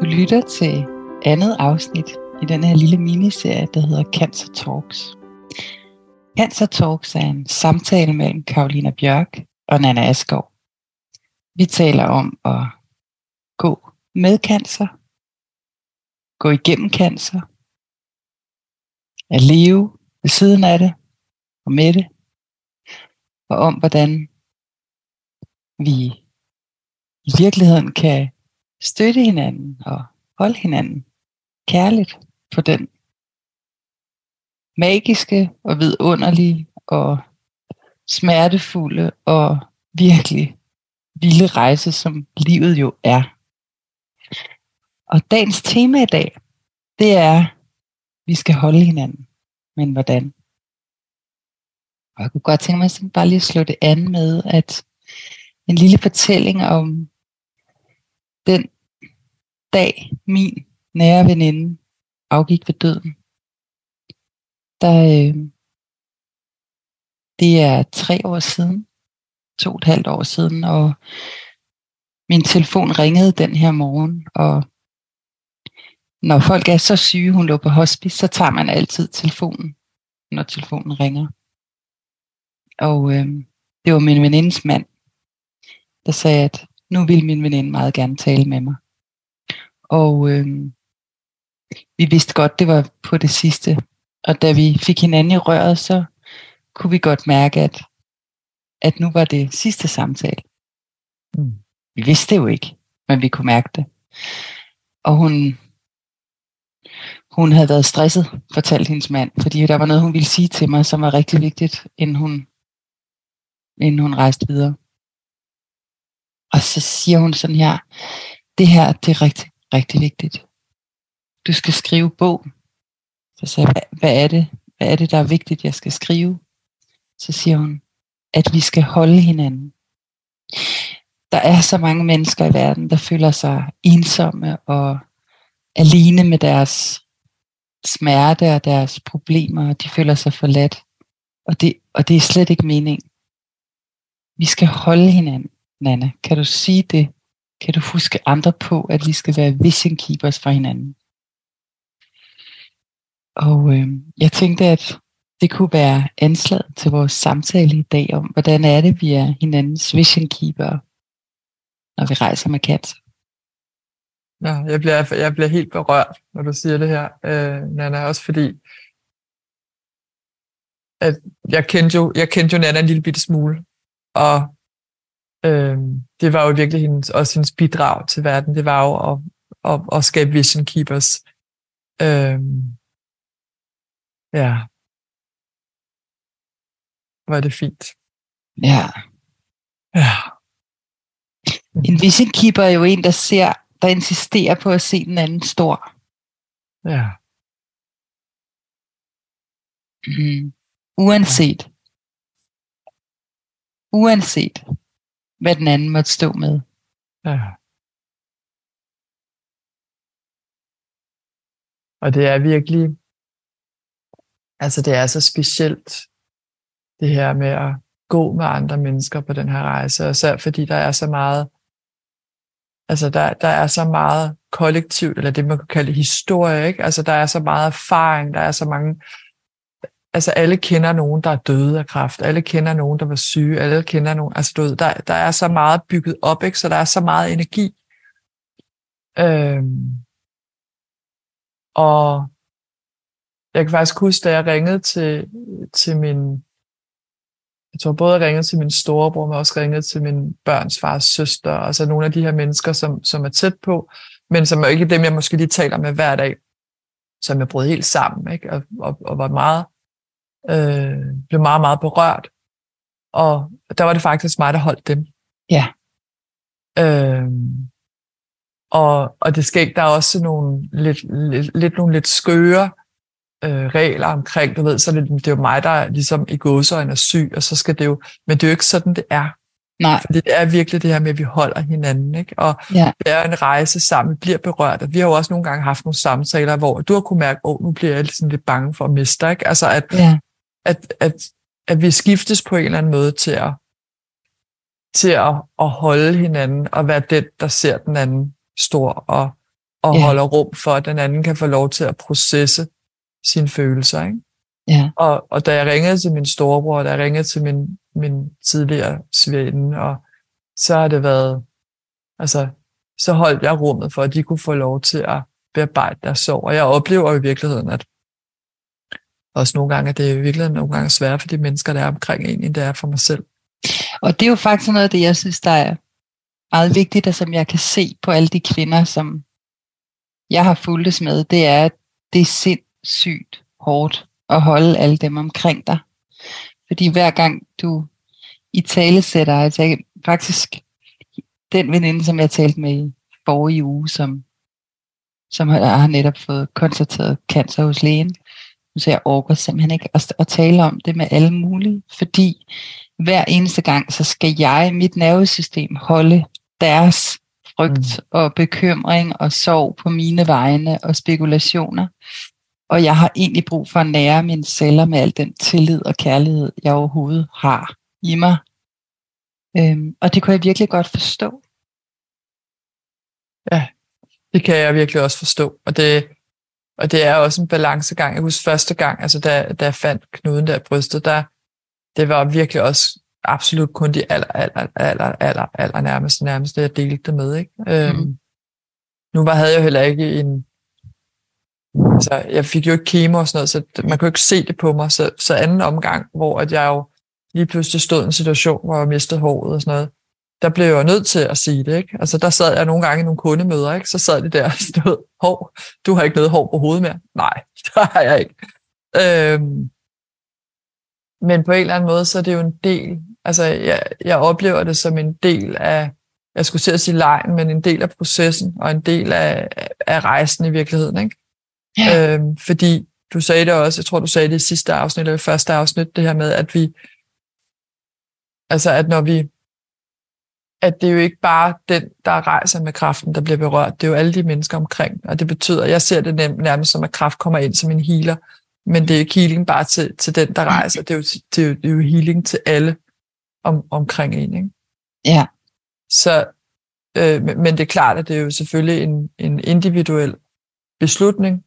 Du lytter til andet afsnit i den her lille miniserie, der hedder Cancer Talks. Cancer Talks er en samtale mellem Karolina Bjørk og Nana Askov. Vi taler om at gå med cancer, gå igennem cancer, at leve ved siden af det og med det, og om hvordan vi i virkeligheden kan støtte hinanden og holde hinanden kærligt på den magiske og vidunderlige og smertefulde og virkelig vilde rejse, som livet jo er. Og dagens tema i dag, det er, at vi skal holde hinanden. Men hvordan? Og jeg kunne godt tænke mig bare lige at slå det an med, at en lille fortælling om den dag, min nære veninde afgik ved døden. Der, øh, det er tre år siden, to og et halvt år siden, og min telefon ringede den her morgen, og når folk er så syge, hun lå på hospice, så tager man altid telefonen, når telefonen ringer. Og øh, det var min venindes mand, der sagde, at nu vil min veninde meget gerne tale med mig. Og øh, vi vidste godt, det var på det sidste. Og da vi fik hinanden i røret, så kunne vi godt mærke, at, at nu var det sidste samtale. Mm. Vi vidste det jo ikke, men vi kunne mærke det. Og hun, hun havde været stresset, fortalte hendes mand, fordi der var noget, hun ville sige til mig, som var rigtig vigtigt, inden hun, inden hun rejste videre. Og så siger hun sådan her, det her, det er rigtig, rigtig vigtigt. Du skal skrive bog. Så sagde jeg, hvad, hvad er det? Hvad er det, der er vigtigt, jeg skal skrive? Så siger hun, at vi skal holde hinanden. Der er så mange mennesker i verden, der føler sig ensomme og alene med deres smerte og deres problemer, og de føler sig forladt. Og det, og det er slet ikke mening. Vi skal holde hinanden. Nana, kan du sige det? Kan du huske andre på, at vi skal være vision keepers for hinanden? Og øh, jeg tænkte, at det kunne være anslaget til vores samtale i dag om, hvordan er det, vi er hinandens vision keeper, når vi rejser med kat. Ja, jeg bliver, jeg bliver helt berørt, når du siger det her, øh, Nana, også fordi, at jeg kendte jo, jeg kendte jo Nana en lille bitte smule, og øh, det var jo virkelig hendes, også hendes bidrag til verden, det var jo at, at, at skabe Vision Keepers. Øh, ja. Var det fint. Ja. Ja. En vision keeper er jo en, der ser, der insisterer på at se den anden stor. Ja. Mm. Uanset. Uanset, hvad den anden måtte stå med. Ja. Og det er virkelig, altså det er så specielt, det her med at gå med andre mennesker på den her rejse, og så fordi der er så meget, altså der, der er så meget kollektivt, eller det man kan kalde historie, ikke? Altså der er så meget erfaring, der er så mange, altså alle kender nogen, der er døde af kræft, alle kender nogen, der var syge, alle kender nogen, altså du ved, der, der er så meget bygget op, ikke? Så der er så meget energi. Øhm, og jeg kan faktisk huske, da jeg ringede til, til min, jeg tror både jeg ringede til min storebror, men også ringede til min børns fars søster, altså nogle af de her mennesker, som, som er tæt på, men som er ikke dem, jeg måske lige taler med hver dag, som jeg brød helt sammen, ikke? Og, og, og var meget, øh, blev meget, meget berørt. Og der var det faktisk mig, der holdt dem. Ja. Øhm, og, og det skal ikke, der er også nogle lidt, lidt, lidt nogle lidt skøre øh, regler omkring, du ved, så det, det er jo mig, der er ligesom i gåsøjne er syg, og så skal det jo, men det er jo ikke sådan, det er. Nej. Fordi det er virkelig det her med, at vi holder hinanden, ikke? Og Ja. det er en rejse sammen, vi bliver berørt, og vi har jo også nogle gange haft nogle samtaler, hvor du har kunne mærke, åh, nu bliver jeg sådan lidt bange for at miste ikke? Altså, at, Ja. At, at, at vi skiftes på en eller anden måde til at, til at, at holde hinanden, og være den, der ser den anden stor, og, og Ja. holder rum for, at den anden kan få lov til at processe sine følelser, ikke? Ja. Og, og da jeg ringede til min storebror, da jeg ringede til min, min tidligere svigerinde, og så har det været, altså, så holdt jeg rummet for, at de kunne få lov til at bearbejde deres sorg. Og jeg oplever i virkeligheden, at også nogle gange, at det er virkelig nogle gange sværere for de mennesker, der er omkring en, end det er for mig selv. Og det er jo faktisk noget af det, jeg synes, der er meget vigtigt, og som jeg kan se på alle de kvinder, som jeg har fulgtes med, det er, at det er sindssygt hårdt at holde alle dem omkring dig. Fordi hver gang du i tale sætter, altså faktisk den veninde, som jeg talte med i forrige uge, som, som har, har netop fået konstateret cancer hos lægen, så jeg orker simpelthen ikke at, at tale om det med alle mulige, fordi hver eneste gang, så skal jeg, mit nervesystem, holde deres frygt mm. og bekymring og sorg på mine vegne og spekulationer. Og jeg har egentlig brug for at nære mine celler med al den tillid og kærlighed, jeg overhovedet har i mig. Øhm, og det kunne jeg virkelig godt forstå. Ja, det kan jeg virkelig også forstå. Og det, og det er også en balancegang. Jeg husker første gang, altså da, da jeg fandt knuden der i brystet, der, det var virkelig også absolut kun de aller, aller, aller, aller, aller nærmeste, nærmeste, jeg delte det med. Ikke? Mm. Øhm, nu var, havde jeg jo heller ikke en... Altså, jeg fik jo ikke kemo og sådan noget, så man kunne ikke se det på mig. Så, så anden omgang, hvor at jeg jo lige pludselig stod i en situation, hvor jeg mistede håret og sådan noget, der blev jeg jo nødt til at sige det. Ikke? Altså, der sad jeg nogle gange i nogle kundemøder, ikke? så sad de der og stod, hår, du har ikke noget hår på hovedet mere. Nej, det har jeg ikke. Øhm, men på en eller anden måde, så er det jo en del, altså jeg, jeg oplever det som en del af, jeg skulle til at sige lejen, men en del af processen, og en del af, af rejsen i virkeligheden. Ikke? Ja. Øhm, fordi du sagde det også, jeg tror du sagde det i sidste afsnit, eller i første afsnit, det her med, at vi, altså at når vi, at det er jo ikke bare den, der rejser med kraften, der bliver berørt, det er jo alle de mennesker omkring, og det betyder, jeg ser det nærmest som, at kraft kommer ind som en healer, men det er ikke healing bare til, til den, der rejser, det er jo, det er jo, det er jo healing til alle om, omkring en. Ikke? Ja. Så, øh, men det er klart, at det er jo selvfølgelig en, en individuel beslutning,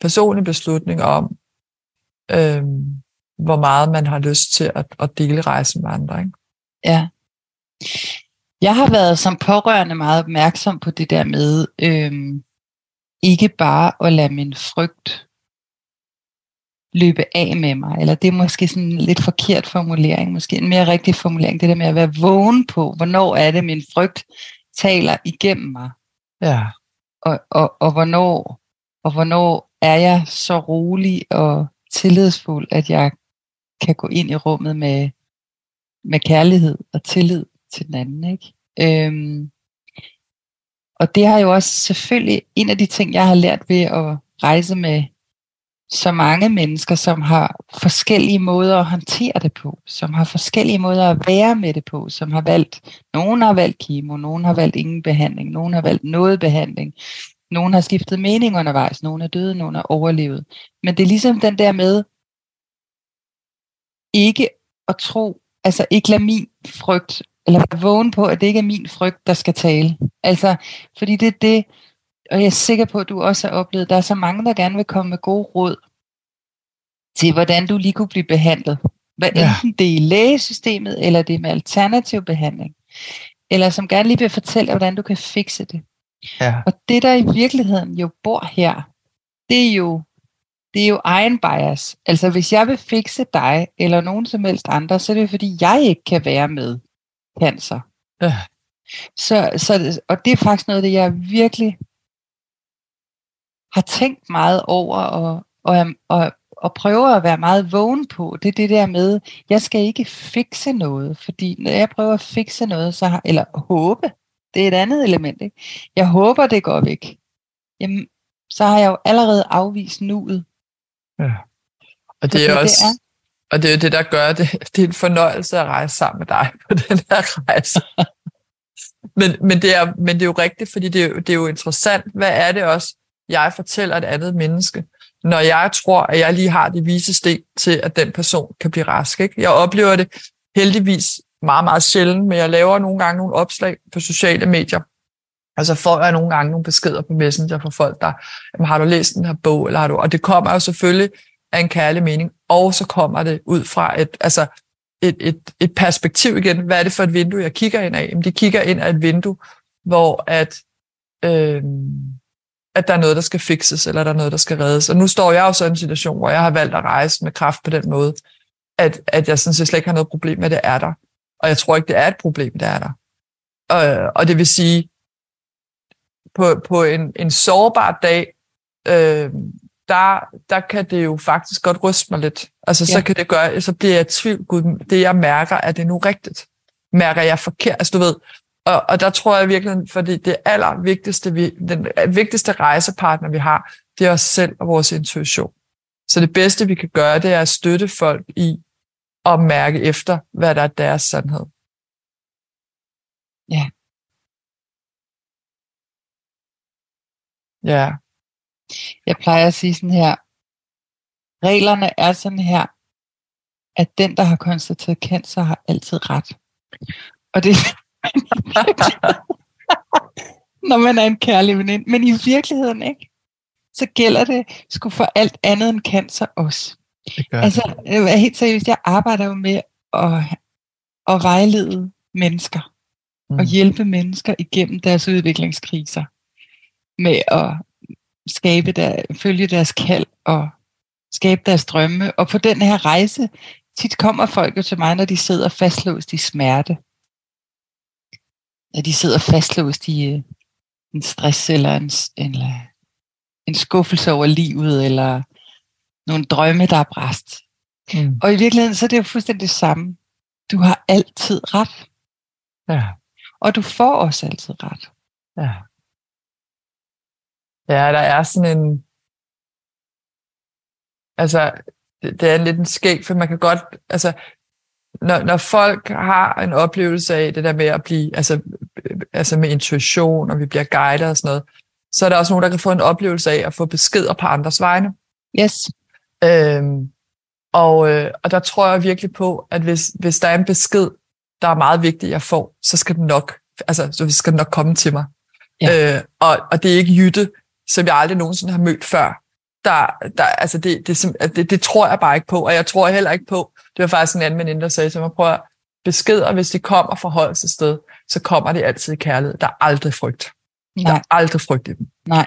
personlig beslutning om, øh, hvor meget man har lyst til at, at dele rejsen med andre. Ikke? Ja. Jeg har været som pårørende meget opmærksom på det der med øhm, ikke bare at lade min frygt løbe af med mig, eller det er måske sådan en lidt forkert formulering, måske en mere rigtig formulering, det der med at være vågen på, hvornår er det, min frygt taler igennem mig, Ja. og, og, og, hvornår, og hvornår er jeg så rolig og tillidsfuld, at jeg kan gå ind i rummet med, med kærlighed og tillid til den anden. Ikke? Øhm, og det har jo også selvfølgelig en af de ting, jeg har lært ved at rejse med så mange mennesker, som har forskellige måder at håndtere det på, som har forskellige måder at være med det på, som har valgt, nogen har valgt kemo, nogen har valgt ingen behandling, nogen har valgt noget behandling, nogen har skiftet mening undervejs, nogen er døde, nogen er overlevet. Men det er ligesom den der med, ikke at tro, altså ikke lade min frygt, eller være vågen på, at det ikke er min frygt, der skal tale. Altså, fordi det er det, og jeg er sikker på, at du også har oplevet, der er så mange, der gerne vil komme med gode råd til, hvordan du lige kunne blive behandlet. Hvad Ja. enten det er i lægesystemet, eller det er med alternativ behandling. Eller som gerne lige vil fortælle, hvordan du kan fikse det. Ja. Og det, der i virkeligheden jo bor her, det er jo, det er jo egen bias. Altså hvis jeg vil fikse dig, eller nogen som helst andre, så er det fordi jeg ikke kan være med cancer. Ja. Så, så, og det er faktisk noget, det jeg virkelig har tænkt meget over, og, og, og, og prøver at være meget vågen på. Det er det der med, jeg skal ikke fikse noget, fordi når jeg prøver at fikse noget, så har, eller håbe, Det er et andet element. Ikke? Jeg håber, det går væk. Jamen, så har jeg jo allerede afvist nuet. Ja. Og det er Fordi også, det er- og det er jo det, der gør det. Det er en fornøjelse at rejse sammen med dig på den her rejse. men, men, det er, men det er jo rigtigt, fordi det er, jo- det er jo interessant. Hvad er det også, jeg fortæller et andet menneske, når jeg tror, at jeg lige har det vise sten til, at den person kan blive rask. Ikke? Jeg oplever det heldigvis meget, meget sjældent, men jeg laver nogle gange nogle opslag på sociale medier, og så får jeg nogle gange nogle beskeder på Messenger fra folk, der, jamen, har du læst den her bog, eller har du, og det kommer jo selvfølgelig af en kærlig mening, og så kommer det ud fra et, altså et, et, et perspektiv igen. Hvad er det for et vindue, jeg kigger ind af? Jamen, de kigger ind af et vindue, hvor at, øh, at der er noget, der skal fikses, eller der er noget, der skal reddes. Og nu står jeg jo så i en situation, hvor jeg har valgt at rejse med kraft på den måde, at, at jeg sådan set slet ikke har noget problem med, at det er der. Og jeg tror ikke, det er et problem, det er der. Og, og det vil sige, på, på en, en sårbar dag, øh, der, der kan det jo faktisk godt ryste mig lidt. Altså, så Ja. kan det gøre, så bliver jeg i tvivl, gud, det jeg mærker, er det nu rigtigt? Mærker jeg forkert? Altså, du ved, og, og der tror jeg virkelig, fordi det aller vigtigste, vi, den vigtigste rejsepartner, vi har, det er os selv og vores intuition. Så det bedste, vi kan gøre, det er at støtte folk i at mærke efter, hvad der er deres sandhed. Ja. Ja, Jeg plejer at sige sådan her, reglerne er sådan her, at den, der har konstateret cancer, har altid ret. Og det når man er en kærlig veninde. Men i virkeligheden ikke. Så gælder det sgu for alt andet end cancer også. det gør Altså, jeg er helt seriøst, jeg arbejder jo med at, at vejlede mennesker Mm. og hjælpe mennesker igennem deres udviklingskriser med at skabe der, følge deres kald og skabe deres drømme. Og på den her rejse, tit kommer folk jo til mig, når de sidder fastlåst i smerte. Når de sidder fastlåst i øh, en stress eller en, eller en skuffelse over livet, eller nogle drømme, der er bræst. Mm. Og i virkeligheden, så er det jo fuldstændig det samme. Du har altid ret, Ja. og du får også altid ret. Ja. Ja, der er sådan en... Altså, det, det er lidt en skæg, for man kan godt... Altså, når, når folk har en oplevelse af det der med at blive... Altså, altså med intuition, og vi bliver guidet og sådan noget, så er der også nogen, der kan få en oplevelse af at få beskeder på andres vegne. Yes. Øhm, og, øh, og der tror jeg virkelig på, at hvis, hvis der er en besked, der er meget vigtig, jeg får, så skal den nok, altså, så skal den nok komme til mig. Ja. Øh, og, og det er ikke Jytte, som jeg aldrig nogensinde har mødt før. Der, der, altså det, det, det, det tror jeg bare ikke på, og jeg tror heller ikke på, det var faktisk en anden veninde, der sagde til mig, prøv at beskeder, hvis de kommer fra højeste sted, så kommer de altid i kærlighed. Der er aldrig frygt. Der Nej, er aldrig frygt i dem. nej.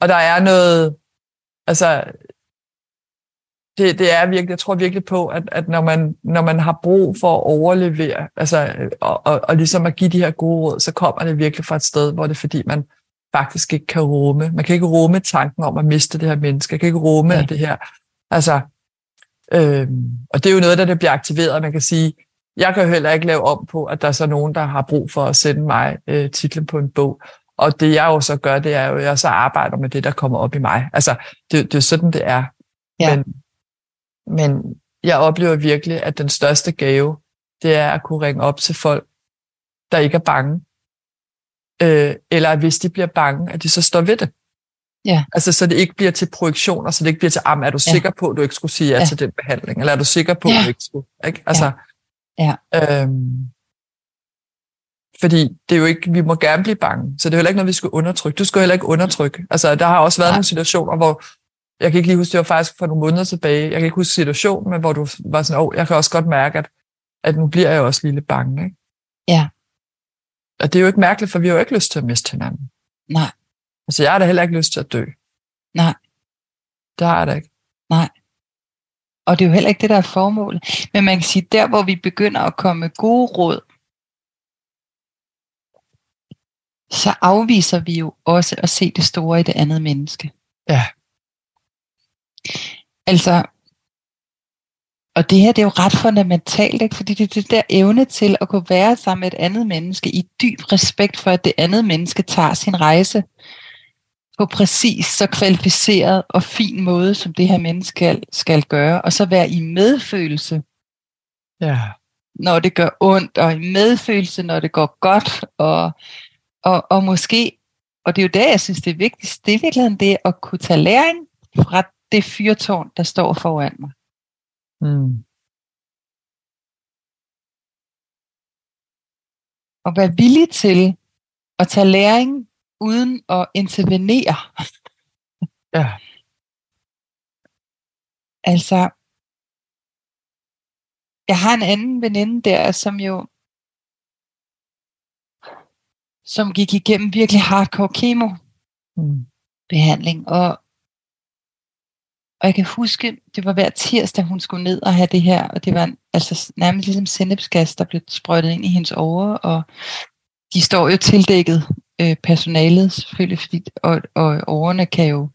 Og der er noget, altså, det, det er virkelig, jeg tror virkelig på, at, at når, man, når man har brug for at overlevere, altså, og, og, og ligesom at give de her gode råd, så kommer det virkelig fra et sted, hvor det er fordi, man faktisk ikke kan rumme. Man kan ikke rumme tanken om at miste det her menneske. Jeg kan ikke rumme Ja. det her. Altså, øhm, og det er jo noget, der det bliver aktiveret. Man kan sige, jeg kan heller ikke lave om på, at der er så nogen, der har brug for at sende mig øh, titlen på en bog. Og det jeg jo så gør, det er jo, at jeg så arbejder med det, der kommer op i mig. Altså, det, det er jo sådan, det er. Ja. Men, men jeg oplever virkelig, at den største gave, det er at kunne ringe op til folk, der ikke er bange. Øh, eller at hvis de bliver bange, at de så står ved det. Ja. Altså, så det ikke bliver til projektioner, så det ikke bliver til, er du Ja. sikker på, at du ikke skulle sige ja, Ja. til den behandling? Eller er du sikker på, at Ja. du ikke skulle? Ikke? Altså, Ja. Øhm, fordi det er jo ikke, vi må gerne blive bange, så det er heller ikke noget, vi skal undertrykke. Du skal heller ikke undertrykke. Altså, der har også været Nej. nogle situationer, hvor, jeg kan ikke lige huske, det var faktisk for nogle måneder tilbage, jeg kan ikke huske situationen, men hvor du var sådan, åh, oh, jeg kan også godt mærke, at, at nu bliver jeg også lidt bange. Ikke? Ja. Og det er jo ikke mærkeligt, for vi har jo ikke lyst til at miste hinanden. Nej. Altså, jeg har da heller ikke lyst til at dø. Nej. Det har jeg da ikke. Og det er jo heller ikke det, der er formålet. Men man kan sige, der hvor vi begynder at komme med gode råd, så afviser vi jo også at se det store i det andet menneske. Ja. Altså, og det her, det er jo ret fundamentalt, ikke? fordi det er det der evne til at kunne være sammen med et andet menneske i dyb respekt for, at det andet menneske tager sin rejse på præcis så kvalificeret og fin måde, som det her menneske skal, gøre, og så være i medfølelse, Ja. når det gør ondt, og i medfølelse, når det går godt, og, og, og måske, og det er jo der, jeg synes, det er vigtigst, det er virkelig det at kunne tage læring fra det fyrtårn, der står foran mig. Mm. Og være villig til at tage læring uden at intervenere. Ja. Altså, jeg har en anden veninde der, som jo som gik igennem virkelig hardcore kemo Mm. behandling, og, og jeg kan huske, det var hver tirsdag, hun skulle ned og have det her, og det var en- altså nærmest ligesom sennepsgas, der blev sprøjtet ind i hendes åre, og de står jo tildækket øh, personalet selvfølgelig, fordi, og, og årene kan jo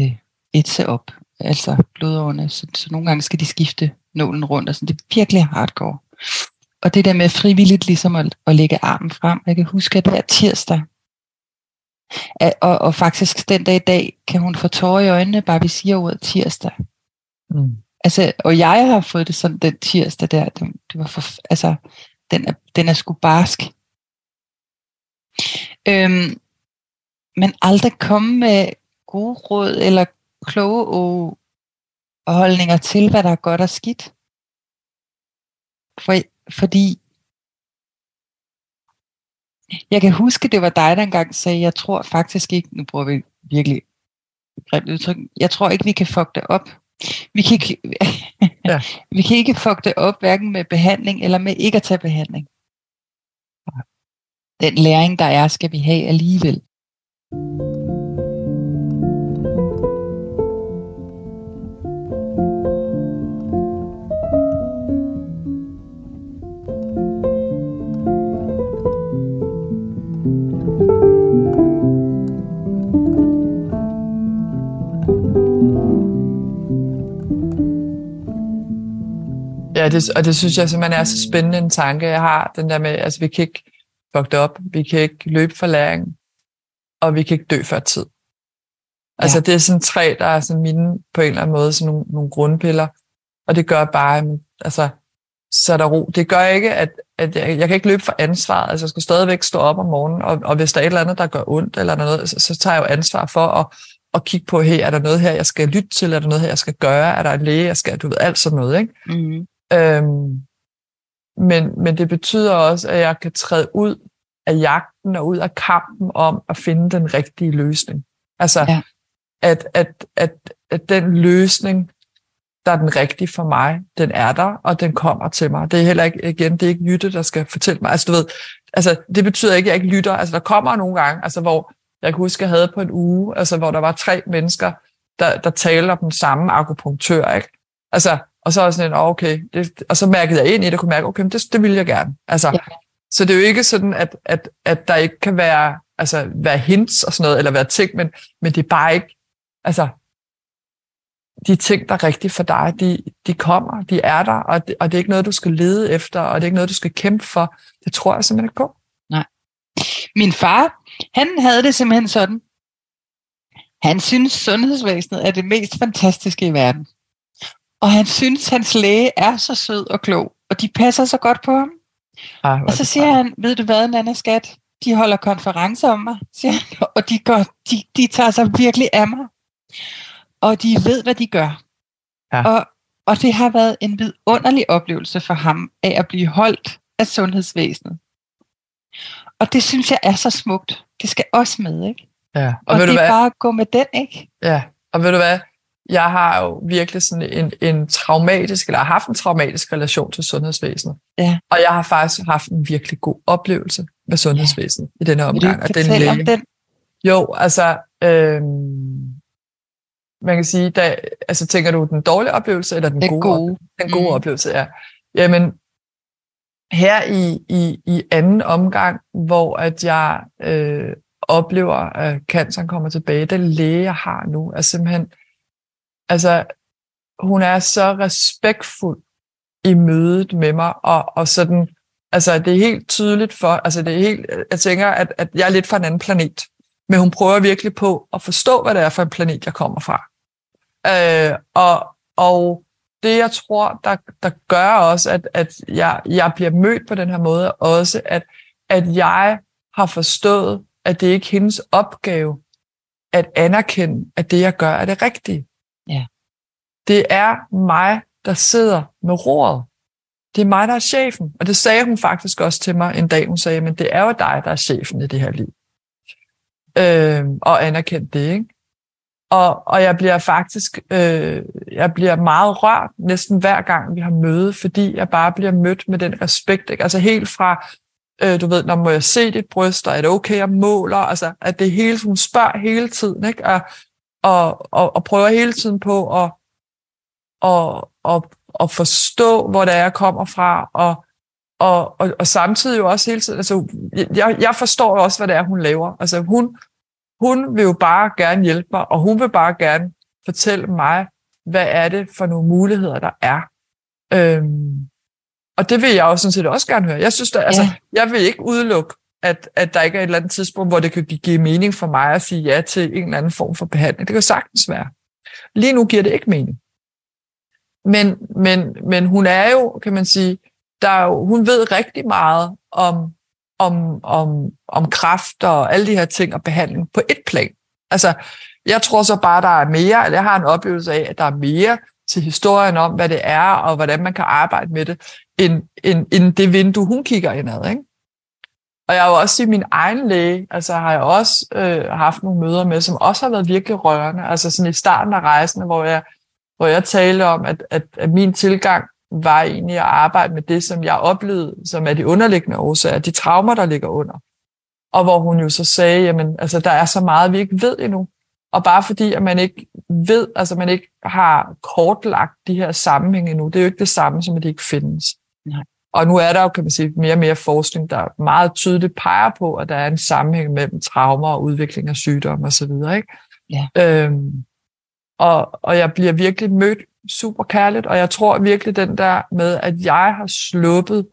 øh, etse op, altså blodårene, så, så nogle gange skal de skifte nålen rundt, og sådan, det er virkelig hardcore. Og det der med frivilligt ligesom at, at lægge armen frem, jeg kan huske, at hver tirsdag, og, og faktisk den dag i dag, kan hun få tårer i øjnene, bare vi siger ordet tirsdag. Mm. Altså, og jeg har fået det sådan den tirsdag der, det, det var for, altså, den er, den er sgu barsk. Øhm, men aldrig komme med gode råd eller kloge holdninger til, hvad der er godt og skidt. For, fordi jeg kan huske, det var dig, der engang sagde, jeg tror faktisk ikke, nu bruger vi virkelig grimt udtryk, jeg tror ikke, vi kan fuck det op. Vi kan ikke, Ja. vi kan ikke fuck det op, hverken med behandling eller med ikke at tage behandling. Den læring, der er, skal vi have alligevel. Ja, det, og det synes jeg simpelthen er så spændende en tanke, jeg har. Den der med, altså vi kan ikke fuck det op, vi kan ikke løbe for læring, og vi kan ikke dø før tid. Altså Ja. det er sådan tre, der er sådan mine på en eller anden måde, sådan nogle, nogle grundpiller, og det gør bare, altså så er der ro. Det gør ikke, at, at jeg, jeg kan ikke løbe for ansvaret, altså jeg skal stadigvæk stå op om morgenen, og, og hvis der er et eller andet, der gør ondt, eller noget, så, så tager jeg jo ansvar for at, at kigge på, hey, er der noget her, jeg skal lytte til, er der noget her, jeg skal gøre, er der en læge, jeg skal, du ved, alt sådan noget, ikke? Mm. Øhm, men, men det betyder også, at jeg kan træde ud af jagten og ud af kampen om at finde den rigtige løsning. Altså, Ja. at, at, at, at den løsning, der er den rigtige for mig, den er der, og den kommer til mig. Det er heller ikke, igen, det er ikke Jytte, der skal fortælle mig. Altså, du ved, altså, det betyder ikke, at jeg ikke lytter. Altså, der kommer nogle gange, altså, hvor jeg kan huske, jeg havde på en uge, altså, hvor der var tre mennesker, der, der taler om den samme akupunktør, ikke? Altså, og så er jeg sådan en, "Åh, okay, det, og så mærkede jeg ind i det, og kunne mærke, okay, men det, det vil jeg gerne. Altså, Ja. Så det er jo ikke sådan, at, at, at der ikke kan være, altså, være hints og sådan noget, eller være ting, men, men det er bare ikke, altså, de ting, der er rigtige for dig, de, de kommer, de er der, og det, og det er ikke noget, du skal lede efter, og det er ikke noget, du skal kæmpe for. Det tror jeg simpelthen ikke på. Min far, han havde det simpelthen sådan. Han synes, sundhedsvæsenet er det mest fantastiske i verden. Og han synes, hans læge er så sød og klog, og de passer så godt på ham. Ah, Og så siger han, ved du hvad, Nana Skat, de holder konferencer om mig, siger han, og de, går, de, de tager sig virkelig af mig. Og de ved, hvad de gør. Ja. Og, og det har været en vidunderlig oplevelse for ham af at blive holdt af sundhedsvæsenet. Og det synes jeg er så smukt. Det skal også med, ikke? Ja. Og, Og, og ved det du er hvad? bare at gå med den, ikke? Ja, og ved du hvad? Jeg har jo virkelig sådan en, en traumatisk, eller har haft en traumatisk relation til sundhedsvæsenet. Ja. Og jeg har faktisk haft en virkelig god oplevelse med sundhedsvæsenet i denne Vil du omgang. og den fortælle om læge. den? Jo, altså, øhm, man kan sige, da, altså tænker du den dårlige oplevelse, eller den, Den gode, gode. Den gode mm. oplevelse, ja. Jamen, her i, i, i anden omgang, hvor at jeg øh, oplever, at canceren kommer tilbage, den læge, jeg har nu, er simpelthen, altså, hun er så respektfuld i mødet med mig, og, og sådan, altså det er helt tydeligt for, altså det er helt, jeg tænker, at, at jeg er lidt fra en anden planet, men hun prøver virkelig på at forstå, hvad det er for en planet, jeg kommer fra. Øh, og, og det, jeg tror, der, der gør også, at, at jeg, jeg bliver mødt på den her måde, også at, at jeg har forstået, at det ikke er hendes opgave at anerkende, at det, jeg gør, er det rigtige. Det er mig, der sidder med roret. Det er mig, der er chefen. Og det sagde hun faktisk også til mig en dag. Hun sagde, men det er jo dig, der er chefen i det her liv. Øh, og anerkendt det, ikke? Og, og jeg bliver faktisk øh, jeg bliver meget rørt næsten hver gang, vi har møde, fordi jeg bare bliver mødt med den respekt. Ikke? Altså helt fra, øh, du ved, når må jeg se dit bryst, og er det okay, jeg måler? Altså, at det hele, hun spørger hele tiden, ikke? Og, og, og, og prøver hele tiden på at, og, og, og forstå, hvor det er, jeg kommer fra, og, og, og, og samtidig jo også hele tiden, altså, jeg, jeg forstår også, hvad det er, hun laver. Altså, hun, hun vil jo bare gerne hjælpe mig, og hun vil bare gerne fortælle mig, hvad er det for nogle muligheder, der er. Øhm, og det vil jeg jo sådan set også gerne høre. Jeg synes, der, altså, ja. altså, jeg vil ikke udelukke, at, at der ikke er et eller andet tidspunkt, hvor det kan give mening for mig at sige ja til en eller anden form for behandling. Det kan sagtens være. Lige nu giver det ikke mening. Men, men, men hun er jo, kan man sige, der er jo, hun ved rigtig meget om, om, om, om kraft og alle de her ting og behandling på et plan. Altså, jeg tror så bare, der er mere, eller jeg har en oplevelse af, at der er mere til historien om, hvad det er, og hvordan man kan arbejde med det, end, end, end det vindue, hun kigger indad. Ikke? Og jeg har jo også i min egen læge, altså har jeg også øh, haft nogle møder med, som også har været virkelig rørende. Altså sådan i starten af rejsen, hvor jeg, hvor jeg talte om, at, at, at min tilgang var egentlig at arbejde med det, som jeg oplevede, som er de underliggende årsager, de traumer, der ligger under. Og hvor hun jo så sagde, jamen, altså, der er så meget, vi ikke ved endnu. Og bare fordi, at man ikke ved, altså man ikke har kortlagt de her sammenhænge endnu, det er jo ikke det samme, som at de ikke findes. Nej. Og nu er der jo, kan man sige, mere og mere forskning, der meget tydeligt peger på, at der er en sammenhæng mellem traumer og udvikling af sygdomme osv. Ikke? Ja. Øhm, og, og jeg bliver virkelig mødt super kærligt, og jeg tror virkelig den der med, at jeg har sluppet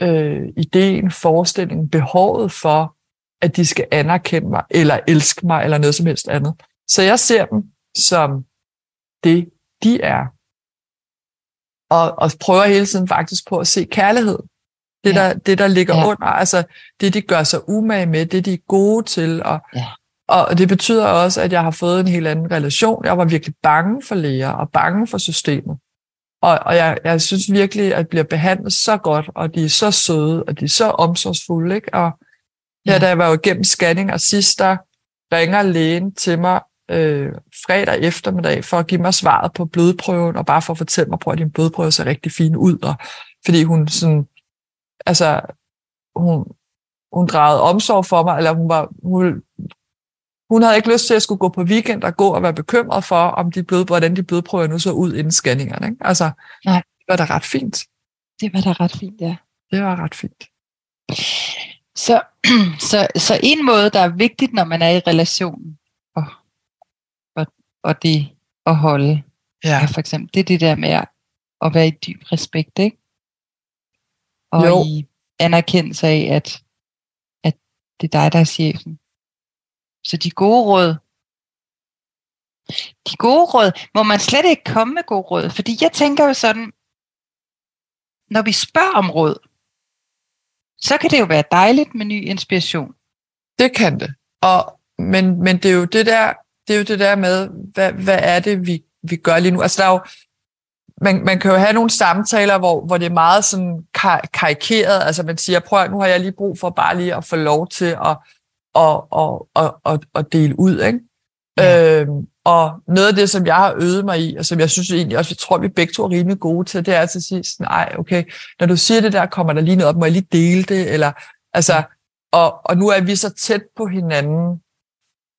øh, ideen, forestillingen, behovet for, at de skal anerkende mig, eller elske mig, eller noget som helst andet. Så jeg ser dem som det, de er. Og, og prøver hele tiden faktisk på at se kærlighed. Det, ja. der, det der ligger ja. under, altså det, de gør sig umage med, det, de er gode til. Og, ja. Og det betyder også, at jeg har fået en helt anden relation. Jeg var virkelig bange for læger, og bange for systemet. Og, og jeg, jeg synes virkelig, at jeg bliver behandlet så godt, og de er så søde, og de er så omsorgsfulde. Ikke? Og ja. ja, da jeg var jo igennem scanning, og sidst der ringer lægen til mig øh, fredag eftermiddag for at give mig svaret på blodprøven, og bare for at fortælle mig, at din blodprøve ser rigtig fin ud. Og, fordi hun sådan, altså, hun, hun drejede omsorg for mig, eller hun var, hun, hun havde ikke lyst til at skulle gå på weekend og gå og være bekymret for, om de blod, hvordan de blodprøver nu så ud inden scanningerne. Ikke? Altså, Nej. det var da ret fint. Det var da ret fint, ja. Det var ret fint. Så, så, så en måde, der er vigtigt, når man er i relationen, og, og, og det at holde, Ja. er for eksempel, det er det der med at, at være i dyb respekt, ikke? Og Jo. i anerkendelse af, at, at det er dig, der er chefen. Så de gode råd, de gode råd, må man slet ikke komme med gode råd, fordi jeg tænker jo sådan, når vi spørger om råd, så kan det jo være dejligt med ny inspiration. Det kan det. Og, men, men det er jo det der, det er jo det der med, hvad, hvad er det, vi, vi gør lige nu? Altså, der er jo, man, man kan jo have nogle samtaler, hvor, hvor det er meget sådan kar- karikeret. Altså, man siger, prøv nu har jeg lige brug for bare lige at få lov til at, at, at, at, at, at dele ud, ikke? Ja. Øhm, og noget af det, som jeg har øvet mig i, og som jeg synes egentlig også, jeg tror, vi begge to er rimelig gode til, det er altså at sige, sådan, ej, okay, når du siger det der, kommer der lige noget op, må jeg lige dele det? Eller, altså, og, og nu er vi så tæt på hinanden,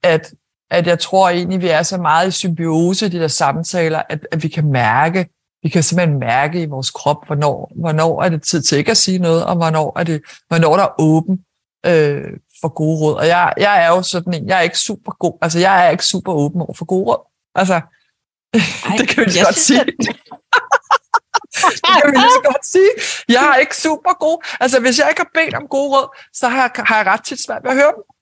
at, at jeg tror egentlig, vi er så meget i symbiose i de der samtaler, at, at vi kan mærke, vi kan simpelthen mærke i vores krop, hvornår, hvornår er det tid til ikke at sige noget, og hvornår er det, hvornår der er åben øh, for gode råd. Og jeg, jeg er jo sådan en, jeg er ikke super god, altså jeg er ikke super åben over for gode råd. Altså, Ej, det kan vi lige godt sige. Det kan vi lige godt sige. Jeg er ikke super god. Altså, hvis jeg ikke har bedt om gode råd, så har jeg, har jeg ret tit svært ved at høre dem.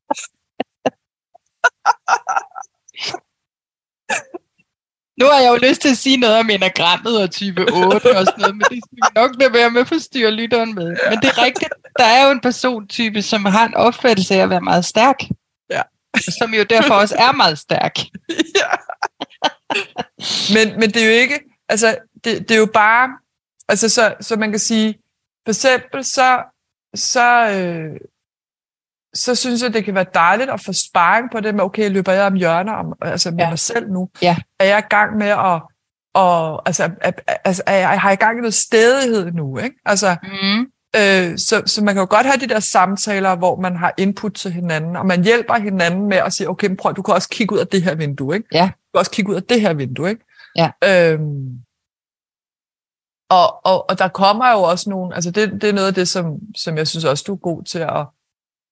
Nu har jeg jo lyst til at sige noget om enagrammet og type 8 og sådan noget, men det skal nok lade være med at forstyrre lytteren med. Men det er rigtigt, der er jo en persontype, som har en opfattelse af at være meget stærk. Ja. Som jo derfor også er meget stærk. Ja. men, men det er jo ikke, altså det, det er jo bare, altså så, så man kan sige, for eksempel så, så, øh, så synes jeg, det kan være dejligt at få sparring på det med, okay, løber jeg om hjørner om, altså med ja. mig selv nu? Ja. Er jeg i gang med at, og, altså, altså, er jeg, har jeg i gang med noget stedighed nu? Ikke? Altså, mm. øh, så, så man kan jo godt have de der samtaler, hvor man har input til hinanden, og man hjælper hinanden med at sige, okay, prøv, du kan også kigge ud af det her vindue, ikke? Ja. Du kan også kigge ud af det her vindue, ikke? Ja. Øhm, og, og, og der kommer jo også nogle, altså det, det er noget af det, som, som jeg synes også, du er god til at,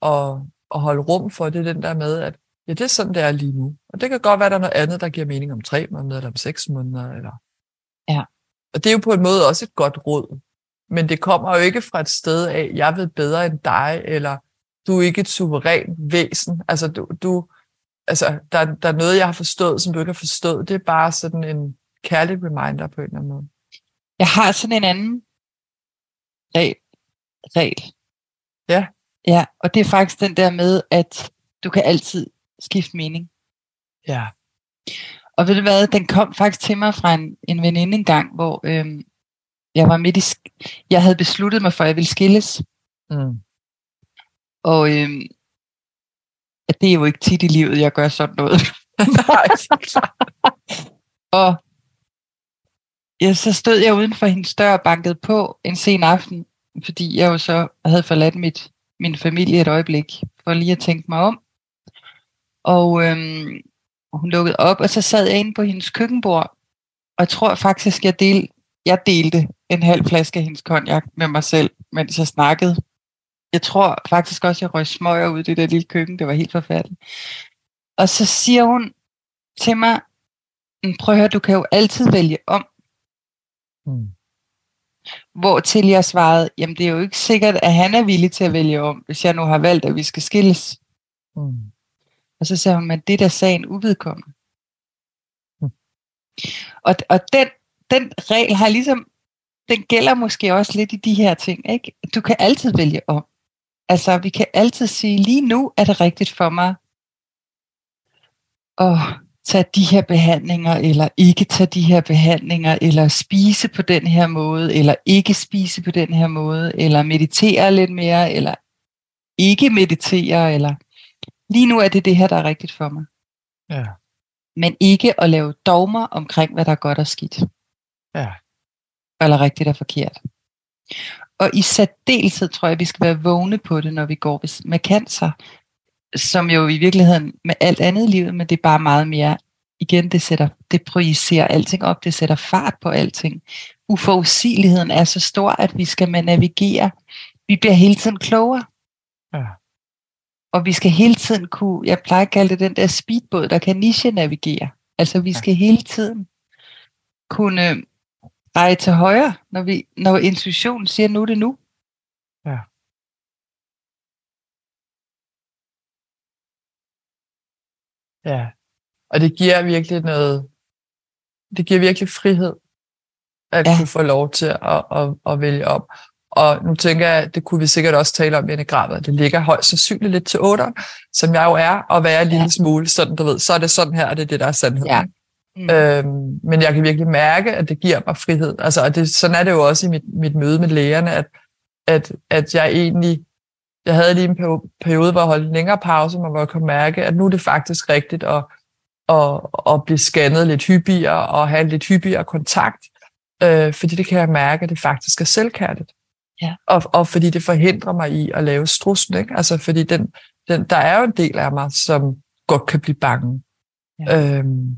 at, at holde rum for, det er den der med, at ja, det er sådan, det er lige nu. Og det kan godt være, at der er noget andet, der giver mening om tre måneder, eller om seks måneder. Eller... Ja. Og det er jo på en måde også et godt råd. Men det kommer jo ikke fra et sted af, jeg ved bedre end dig, eller du er ikke et suveræn væsen. Altså, du, du, altså der, der er noget, jeg har forstået, som du ikke har forstået. Det er bare sådan en kærlig reminder på en eller anden måde. Jeg har sådan en anden regel. regel. Ja. Ja, og det er faktisk den der med, at du kan altid skifte mening. Ja. Og ved du hvad, den kom faktisk til mig fra en, en veninde engang, hvor øhm, jeg var midt i, jeg havde besluttet mig for, at jeg ville skilles. Mm. Og øhm, at det er jo ikke tit i livet, jeg gør sådan noget. Og ja, så stod jeg uden for hendes dør og bankede på en sen aften, fordi jeg jo så havde forladt mit, min familie et øjeblik, for lige at tænke mig om. Og øhm, hun lukkede op, og så sad jeg inde på hendes køkkenbord, og jeg tror faktisk, jeg, del, jeg delte en halv flaske af hendes konjak med mig selv, mens jeg snakkede. Jeg tror faktisk også, jeg røg smøger ud i det der lille køkken. Det var helt forfærdeligt. Og så siger hun til mig, mm, prøv at høre, du kan jo altid vælge om. Mm. Hvor til jeg svarede, jamen det er jo ikke sikkert, at han er villig til at vælge om, hvis jeg nu har valgt, at vi skal skilles. Mm. Og så sagde hun, men det der sagen uvedkommende. Mm. Og, og den, den regel har ligesom, den gælder måske også lidt i de her ting. Ikke? Du kan altid vælge om. Altså, vi kan altid sige, lige nu er det rigtigt for mig at tage de her behandlinger, eller ikke tage de her behandlinger, eller spise på den her måde, eller ikke spise på den her måde, eller meditere lidt mere, eller ikke meditere, eller lige nu er det det her, der er rigtigt for mig. Ja. Men ikke at lave dogmer omkring, hvad der er godt og skidt. Ja. Eller rigtigt og forkert. Og i særdeleshed tror jeg, at vi skal være vågne på det, når vi går med cancer, som jo i virkeligheden med alt andet i livet, men det er bare meget mere, igen, det, sætter, det projicerer alting op, det sætter fart på alting. Uforudsigeligheden er så stor, at vi skal med navigere. Vi bliver hele tiden klogere. Ja. Og vi skal hele tiden kunne, jeg plejer at kalde det den der speedbåd, der kan niche-navigere. Altså vi skal ja. hele tiden kunne dreje til højre, når, vi, når intuitionen siger, nu er det nu. Ja. Ja, og det giver virkelig noget, det giver virkelig frihed, at ja. kunne få lov til at, at, at vælge om. Og nu tænker jeg, det kunne vi sikkert også tale om i enagrammet, det ligger højst sandsynligt lidt til 8, som jeg jo er, og være en lille ja. smule, sådan du ved, så er det sådan her, og det er det, der er sandheden. Ja. Mm. Øhm, men jeg kan virkelig mærke, at det giver mig frihed. Altså, og det, sådan er det jo også i mit, mit møde med lægerne, at, at, at jeg egentlig, jeg havde lige en periode, hvor jeg holdt en længere pause, hvor jeg kunne mærke, at nu er det faktisk rigtigt at, at, at blive scannet lidt hyppigere og have lidt hyppigere kontakt, øh, fordi det kan jeg mærke, at det faktisk er selvkærligt. Ja. Og, og fordi det forhindrer mig i at lave strussen, ikke? Altså fordi den, den, der er jo en del af mig, som godt kan blive bange. Ja. Øhm,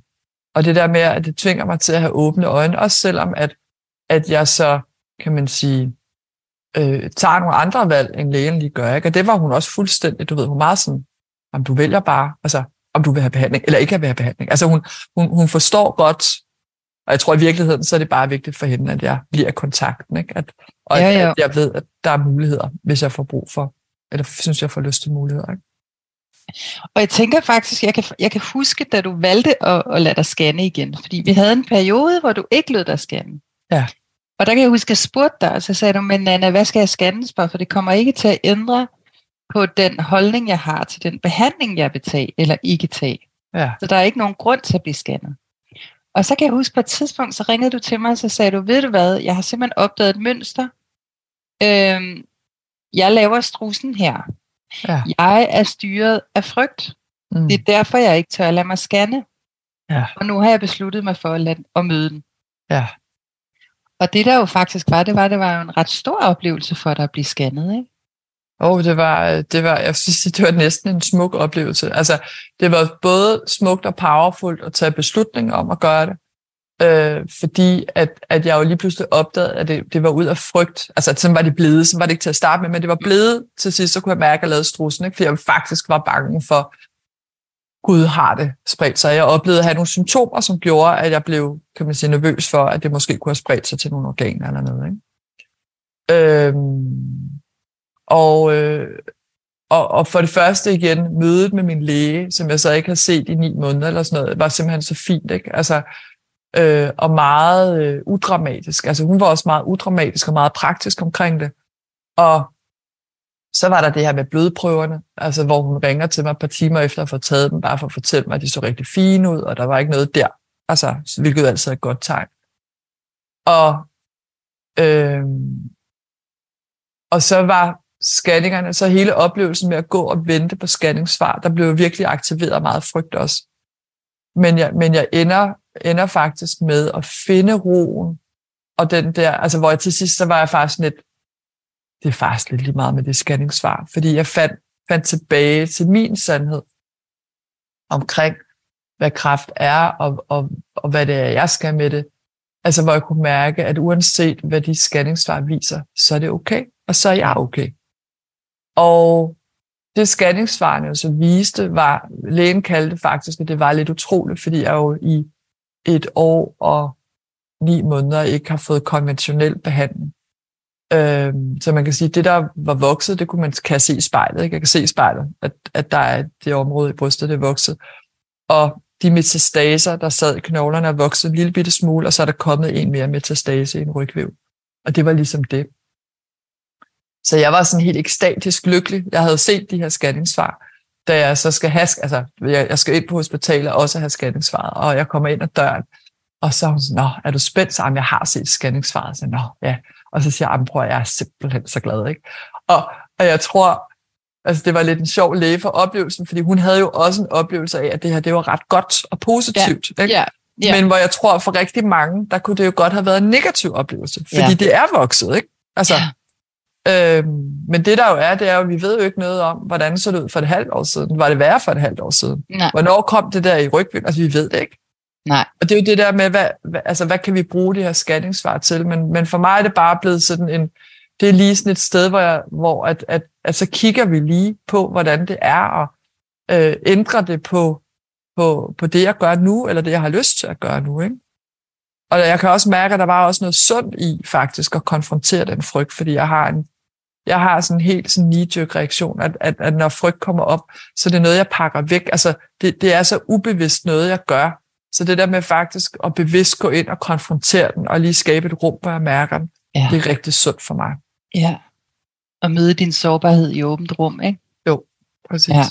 og det der med, at det tvinger mig til at have åbne øjne, også selvom at, at jeg så, kan man sige, øh, tager nogle andre valg, end lægen lige gør. Ikke? Og det var hun også fuldstændig, du ved, hun meget sådan, om du vælger bare, altså om du vil have behandling, eller ikke vil have behandling. Altså hun, hun, hun forstår godt, Og jeg tror i virkeligheden, så er det bare vigtigt for hende, at jeg bliver kontakten, ikke? At, og Ja, ja. at jeg ved, at der er muligheder, hvis jeg får brug for, eller synes, jeg får lyst til muligheder. Ikke? Og jeg tænker faktisk, jeg kan, jeg kan huske, da du valgte at, at lade dig scanne igen. Fordi vi havde en periode, hvor du ikke lod dig scanne. Ja. Og der kan jeg huske, at jeg spurgte dig, og så sagde du, men Anna, hvad skal jeg scannes for? For det kommer ikke til at ændre på den holdning, jeg har til den behandling, jeg vil tage eller ikke tage. Ja. Så der er ikke nogen grund til at blive scannet. Og så kan jeg huske, på et tidspunkt, så ringede du til mig, og så sagde du, ved du hvad, jeg har simpelthen opdaget et mønster. Øhm, jeg laver strusen her. Ja. Jeg er styret af frygt. Mm. Det er derfor, jeg ikke tør at lade mig scanne. Ja. Og nu har jeg besluttet mig for at, lade, at møde den. Ja. Og det der jo faktisk var, det var, det var jo en ret stor oplevelse for dig at blive scannet, ikke? Og oh, det var, det var, jeg synes, det var næsten en smuk oplevelse. Altså, det var både smukt og powerfult at tage beslutning om at gøre det, øh, fordi at, at jeg jo lige pludselig opdagede, at det, det var ud af frygt. Altså, at sådan var det blevet, så var det ikke til at starte med, men det var blevet til sidst, så kunne jeg mærke, at jeg lavede strussen, ikke? fordi jeg faktisk var bange for, Gud har det spredt sig. Jeg oplevede at have nogle symptomer, som gjorde, at jeg blev kan man sige, nervøs for, at det måske kunne have spredt sig til nogle organer eller noget. Ikke? Øhm, og, øh, og, og for det første igen, mødet med min læge, som jeg så ikke har set i ni måneder eller sådan noget, var simpelthen så fint. Ikke? Altså, øh, og meget øh, udramatisk. Altså hun var også meget udramatisk og meget praktisk omkring det. Og så var der det her med blodprøverne, altså hvor hun ringer til mig et par timer efter at få taget dem, bare for at fortælle mig, at de så rigtig fine ud, og der var ikke noget der. Altså, hvilket altid er et godt tegn. Og, øh, og så var scanningerne, så hele oplevelsen med at gå og vente på scanningssvar, der blev virkelig aktiveret meget frygt også. Men jeg, men jeg ender, ender faktisk med at finde roen, og den der, altså hvor jeg til sidst, så var jeg faktisk lidt, det er faktisk lidt lige meget med det scanningssvar, fordi jeg fandt, fandt tilbage til min sandhed omkring, hvad kraft er, og, og, og hvad det er, jeg skal med det. Altså hvor jeg kunne mærke, at uanset hvad de scanningssvar viser, så er det okay, og så er jeg okay. Og det scanningssvarene jo så viste, var, lægen kaldte faktisk, at det var lidt utroligt, fordi jeg jo i et år og ni måneder ikke har fået konventionel behandling. Øh, så man kan sige, at det, der var vokset, det kunne man kan se i spejlet. Ikke? Jeg kan se i spejlet, at, at der er det område i brystet, det er vokset. Og de metastaser, der sad i knoglerne, er vokset en lille bitte smule, og så er der kommet en mere metastase i en rygvæv. Og det var ligesom det. Så jeg var sådan helt ekstatisk lykkelig. Jeg havde set de her scanningssvar, da jeg så skal have, altså jeg, jeg skal ind på hospitalet og også have scanningssvaret, og jeg kommer ind ad døren, og så er hun sådan, nå, er du spændt? Så jeg har set scanningssvaret. Så nå, ja. Og så siger jeg, prøv jeg er simpelthen så glad, ikke? Og, og jeg tror, altså det var lidt en sjov læge for oplevelsen, fordi hun havde jo også en oplevelse af, at det her, det var ret godt og positivt, Ja, ikke? ja, ja. Men hvor jeg tror, for rigtig mange, der kunne det jo godt have været en negativ oplevelse, fordi Ja. det er vokset, ikke? Altså, Ja. øhm, men det der jo er, det er jo, at vi ved jo ikke noget om, hvordan så det ud for et halvt år siden. Var det værre for et halvt år siden? Nej, Hvornår kom det der i rygvind? Altså, vi ved det ikke nej. Og det er jo det der med, hvad, hvad, altså, hvad kan vi bruge det her skatningssvar til? Men, men for mig er det bare blevet sådan en, det er lige sådan et sted, hvor, jeg, hvor at, at, at så kigger vi lige på, hvordan det er, og øh, ændrer det på, på, på det, jeg gør nu, eller det, jeg har lyst til at gøre nu. Ikke? Og jeg kan også mærke, at der var også noget sundt i faktisk at konfrontere den frygt, fordi jeg har en jeg har sådan en helt sådan knee reaktion, at, at, at når frygt kommer op, så det er noget, jeg pakker væk. Altså, det, det er så ubevidst noget, jeg gør. Så det der med faktisk at bevidst gå ind og konfrontere den, og lige skabe et rum, hvor jeg mærker den, Ja. det er rigtig sundt for mig. Ja. Og møde din sårbarhed i åbent rum, ikke? Præcis. Ja.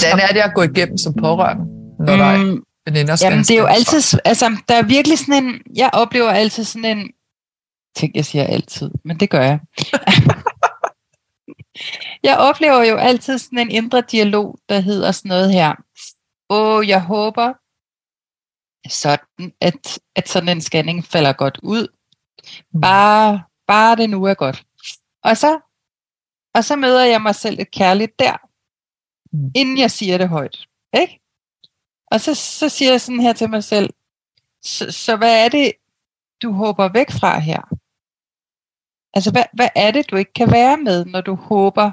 Hvordan er det at gå igennem som pårørende, når mm. der er Mm, veninder Jamen, det er jo altid, altså, der er virkelig sådan en, jeg oplever altid sådan en, tænk, jeg siger altid, men det gør jeg. jeg oplever jo altid sådan en indre dialog, der hedder sådan noget her. Åh, jeg håber, sådan, at, at sådan en scanning falder godt ud. Mm. Bare, bare det nu er godt. Og så og så møder jeg mig selv et kærligt der, mm. inden jeg siger det højt. Ikke? Og så, så siger jeg sådan her til mig selv, så, så hvad er det, du håber væk fra her? Altså, hvad, hvad er det, du ikke kan være med, når du håber?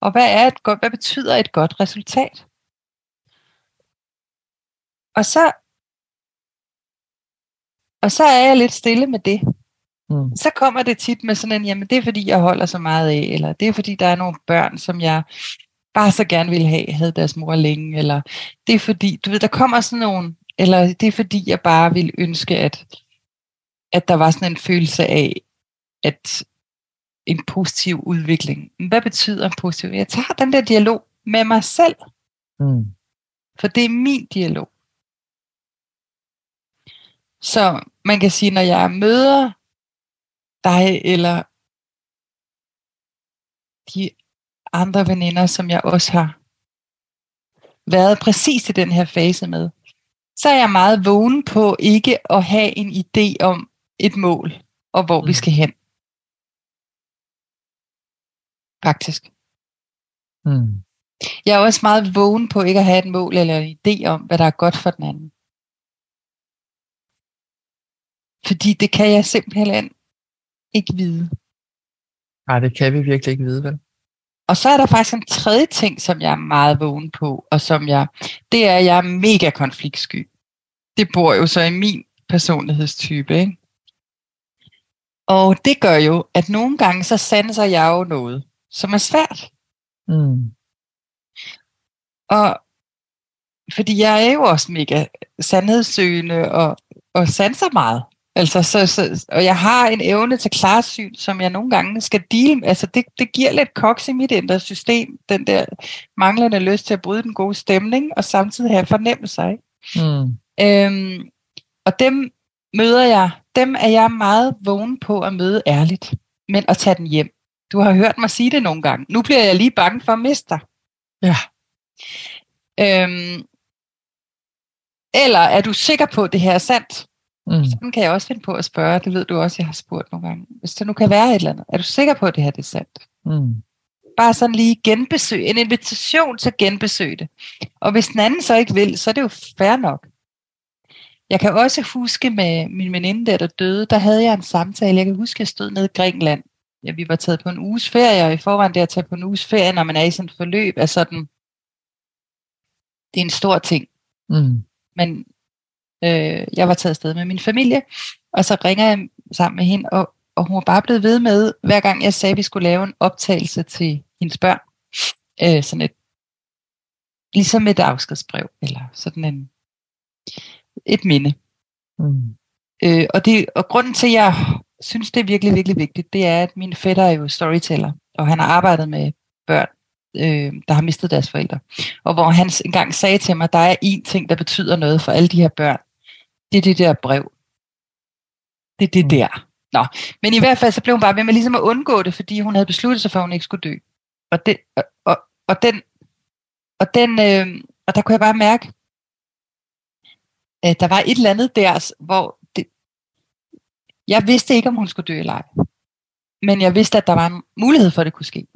Og hvad, er et godt, hvad betyder et godt resultat? Og så, og så er jeg lidt stille med det. Mm. Så kommer det tit med sådan en, jamen det er fordi, jeg holder så meget af, eller det er fordi, der er nogle børn, som jeg bare så gerne ville have, havde deres mor længe, eller det er fordi, du ved, der kommer sådan nogle, eller det er fordi, jeg bare ville ønske, at, at der var sådan en følelse af, at en positiv udvikling. Hvad betyder en positiv? Jeg tager den der dialog med mig selv. Mm. For det er min dialog. Så man kan sige, når jeg møder dig eller de andre veninder, som jeg også har været præcis i den her fase med, så er jeg meget vågen på ikke at have en idé om et mål, og hvor mm. vi skal hen. Faktisk. Mm. Jeg er også meget vågen på ikke at have et mål eller en idé om, hvad der er godt for den anden. Fordi det kan jeg simpelthen ikke vide. Nej, det kan vi virkelig ikke vide, vel? Og så er der faktisk en tredje ting, som jeg er meget vågen på, og som jeg, det er, at jeg er mega konfliktsky. Det bor jo så i min personlighedstype, ikke? Og det gør jo, at nogle gange så sanser jeg jo noget, som er svært. Mm. Og fordi jeg er jo også mega sandhedssøgende og, og sanser meget. Altså, så, så, og jeg har en evne til klarsyn, som jeg nogle gange skal deal med. Altså, det, det giver lidt koks i mit indre system, den der manglende lyst til at bryde den gode stemning, og samtidig have fornemmelser. Ikke? Mm. Øhm, og dem møder jeg, dem er jeg meget vågen på at møde ærligt, men at tage den hjem. Du har hørt mig sige det nogle gange. Nu bliver jeg lige bange for at miste dig. Ja. Øhm, eller er du sikker på, at det her er sandt? Mm. Sådan kan jeg også finde på at spørge. Det ved du også, jeg har spurgt nogle gange. Hvis der nu kan være et eller andet. Er du sikker på, at det her det er sandt? Mm. Bare sådan lige genbesøg. En invitation til at genbesøge det. Og hvis den anden så ikke vil, så er det jo fair nok. Jeg kan også huske med min veninde der, der døde, der havde jeg en samtale. Jeg kan huske, at jeg stod nede i Grækenland. Ja, vi var taget på en uges ferie, og i forvejen det at tage på en uges ferie, når man er i sådan et forløb, er sådan, det er en stor ting. Mm. Men Øh, jeg var taget afsted med min familie, og så ringer jeg sammen med hende, og, og hun var bare blevet ved med, hver gang jeg sagde, at vi skulle lave en optagelse til hendes børn. Øh, sådan et, ligesom et afskedsbrev, eller sådan en, et minde. Mm. Øh, og, det, og grunden til, at jeg synes, det er virkelig, virkelig vigtigt, det er, at min fætter er jo storyteller, og han har arbejdet med børn, øh, der har mistet deres forældre. Og hvor han engang sagde til mig, der er én ting, der betyder noget for alle de her børn, det er det der brev. Det er det mm. der. Nå, men i hvert fald så blev hun bare ved med ligesom at undgå det, fordi hun havde besluttet sig for, at hun ikke skulle dø. Og, det, og, og, og den, og den, øh, og der kunne jeg bare mærke, at der var et eller andet der, hvor det, jeg vidste ikke, om hun skulle dø eller ej. Men jeg vidste, at der var en mulighed for, at det kunne ske.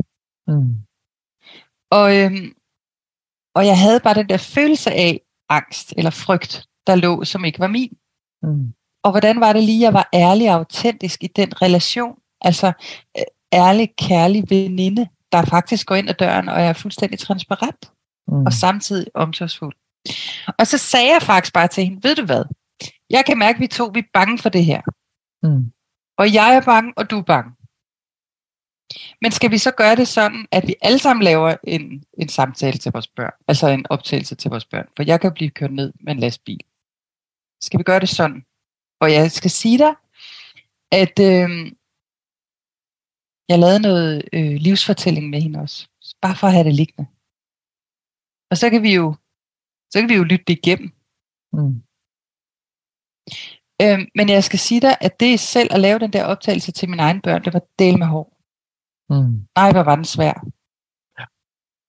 Mm. Og, øh, og jeg havde bare den der følelse af angst eller frygt der lå, som ikke var min. Mm. Og hvordan var det lige, jeg var ærlig og autentisk i den relation? Altså øh, ærlig, kærlig veninde, der faktisk går ind ad døren og er fuldstændig transparent. Mm. Og samtidig omsorgsfuld. Og så sagde jeg faktisk bare til hende, ved du hvad? Jeg kan mærke, at vi to vi er bange for det her. Mm. Og jeg er bange, og du er bange. Men skal vi så gøre det sådan, at vi alle sammen laver en, en samtale til vores børn? Altså en optagelse til vores børn? For jeg kan blive kørt ned med en lastbil. Skal vi gøre det sådan? Og jeg skal sige dig, at øh, jeg lavede noget øh, livsfortælling med hende også. Bare for at have det liggende. Og så kan vi jo, så kan vi jo lytte det igennem. Mm. Øh, men jeg skal sige dig, at det selv at lave den der optagelse til mine egne børn, det var del med hår. Mm. Nej, hvor var den svær. Ja.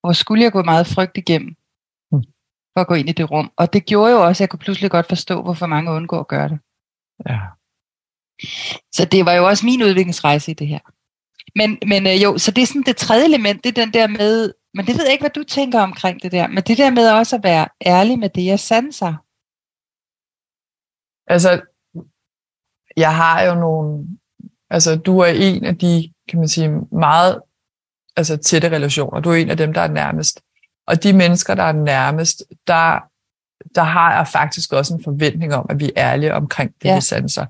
Og skulle jeg gå meget frygt igennem for at gå ind i det rum. Og det gjorde jo også, at jeg kunne pludselig godt forstå, hvorfor mange undgår at gøre det. Ja. Så det var jo også min udviklingsrejse i det her. Men, men øh, jo, så det er sådan det tredje element, det er den der med, men det ved jeg ikke, hvad du tænker omkring det der, men det der med også at være ærlig med det, jeg sanser. Altså, jeg har jo nogle, altså du er en af de, kan man sige, meget altså, tætte relationer. Du er en af dem, der er nærmest. Og de mennesker, der er nærmest, der, der har jeg faktisk også en forventning om, at vi er ærlige omkring det, ja. vi sanser.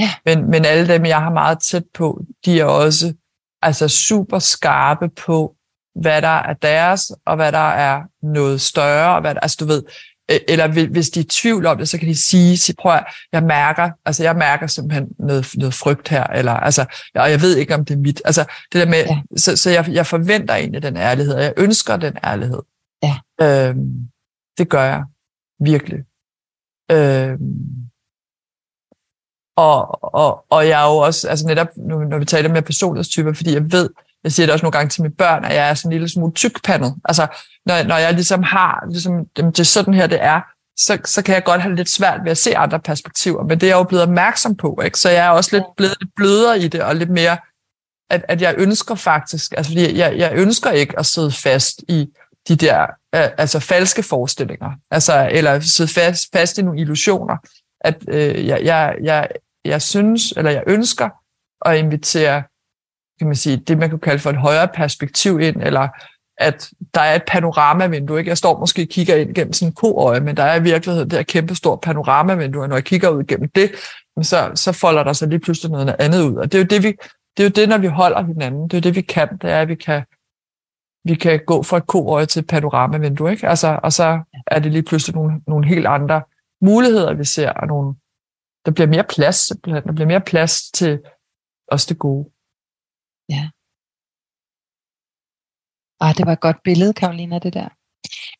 Ja. Men, men alle dem, jeg har meget tæt på, de er også altså super skarpe på, hvad der er deres, og hvad der er noget større, og hvad der, altså du ved, Øh, eller hvis de er i tvivl om det, så kan de sige, sig, prøv at, jeg mærker, altså jeg mærker simpelthen noget, noget frygt her, eller altså, og jeg ved ikke, om det er mit. Altså det der med, ja. så, så jeg, jeg forventer egentlig den ærlighed, og jeg ønsker den ærlighed. Ja. Øhm, det gør jeg, virkelig. Øhm, og, og, og jeg er jo også, altså netop, når vi taler med personlighedstyper, fordi jeg ved, jeg siger det også nogle gange til mine børn, at jeg er sådan en lille smule tykpandet. Altså, når, når jeg ligesom har, ligesom, det er sådan her, det er, så, så kan jeg godt have lidt svært ved at se andre perspektiver, men det er jeg jo blevet opmærksom på, ikke? så jeg er også lidt blevet lidt blødere i det, og lidt mere, at, at jeg ønsker faktisk, altså fordi jeg, jeg ønsker ikke at sidde fast i de der øh, altså falske forestillinger, altså, eller sidde fast, fast i nogle illusioner, at øh, jeg, jeg, jeg, jeg synes, eller jeg ønsker at invitere kan man sige, det man kunne kalde for et højere perspektiv ind, eller at der er et panoramavindue. Ikke? Jeg står måske og kigger ind gennem sådan en koøje, men der er i virkeligheden det her kæmpe stort panoramavindue, og når jeg kigger ud gennem det, så, så folder der sig lige pludselig noget andet ud. Og det er jo det, vi, det er jo det, når vi holder hinanden. Det er jo det, vi kan. Det er, at vi kan, vi kan gå fra et koøje til et panoramavindue. Ikke? Altså, og så er det lige pludselig nogle, nogle helt andre muligheder, vi ser, og nogle, der bliver mere plads, der bliver mere plads til også det gode. Ja. Ah, det var et godt billede, Karolina, det der.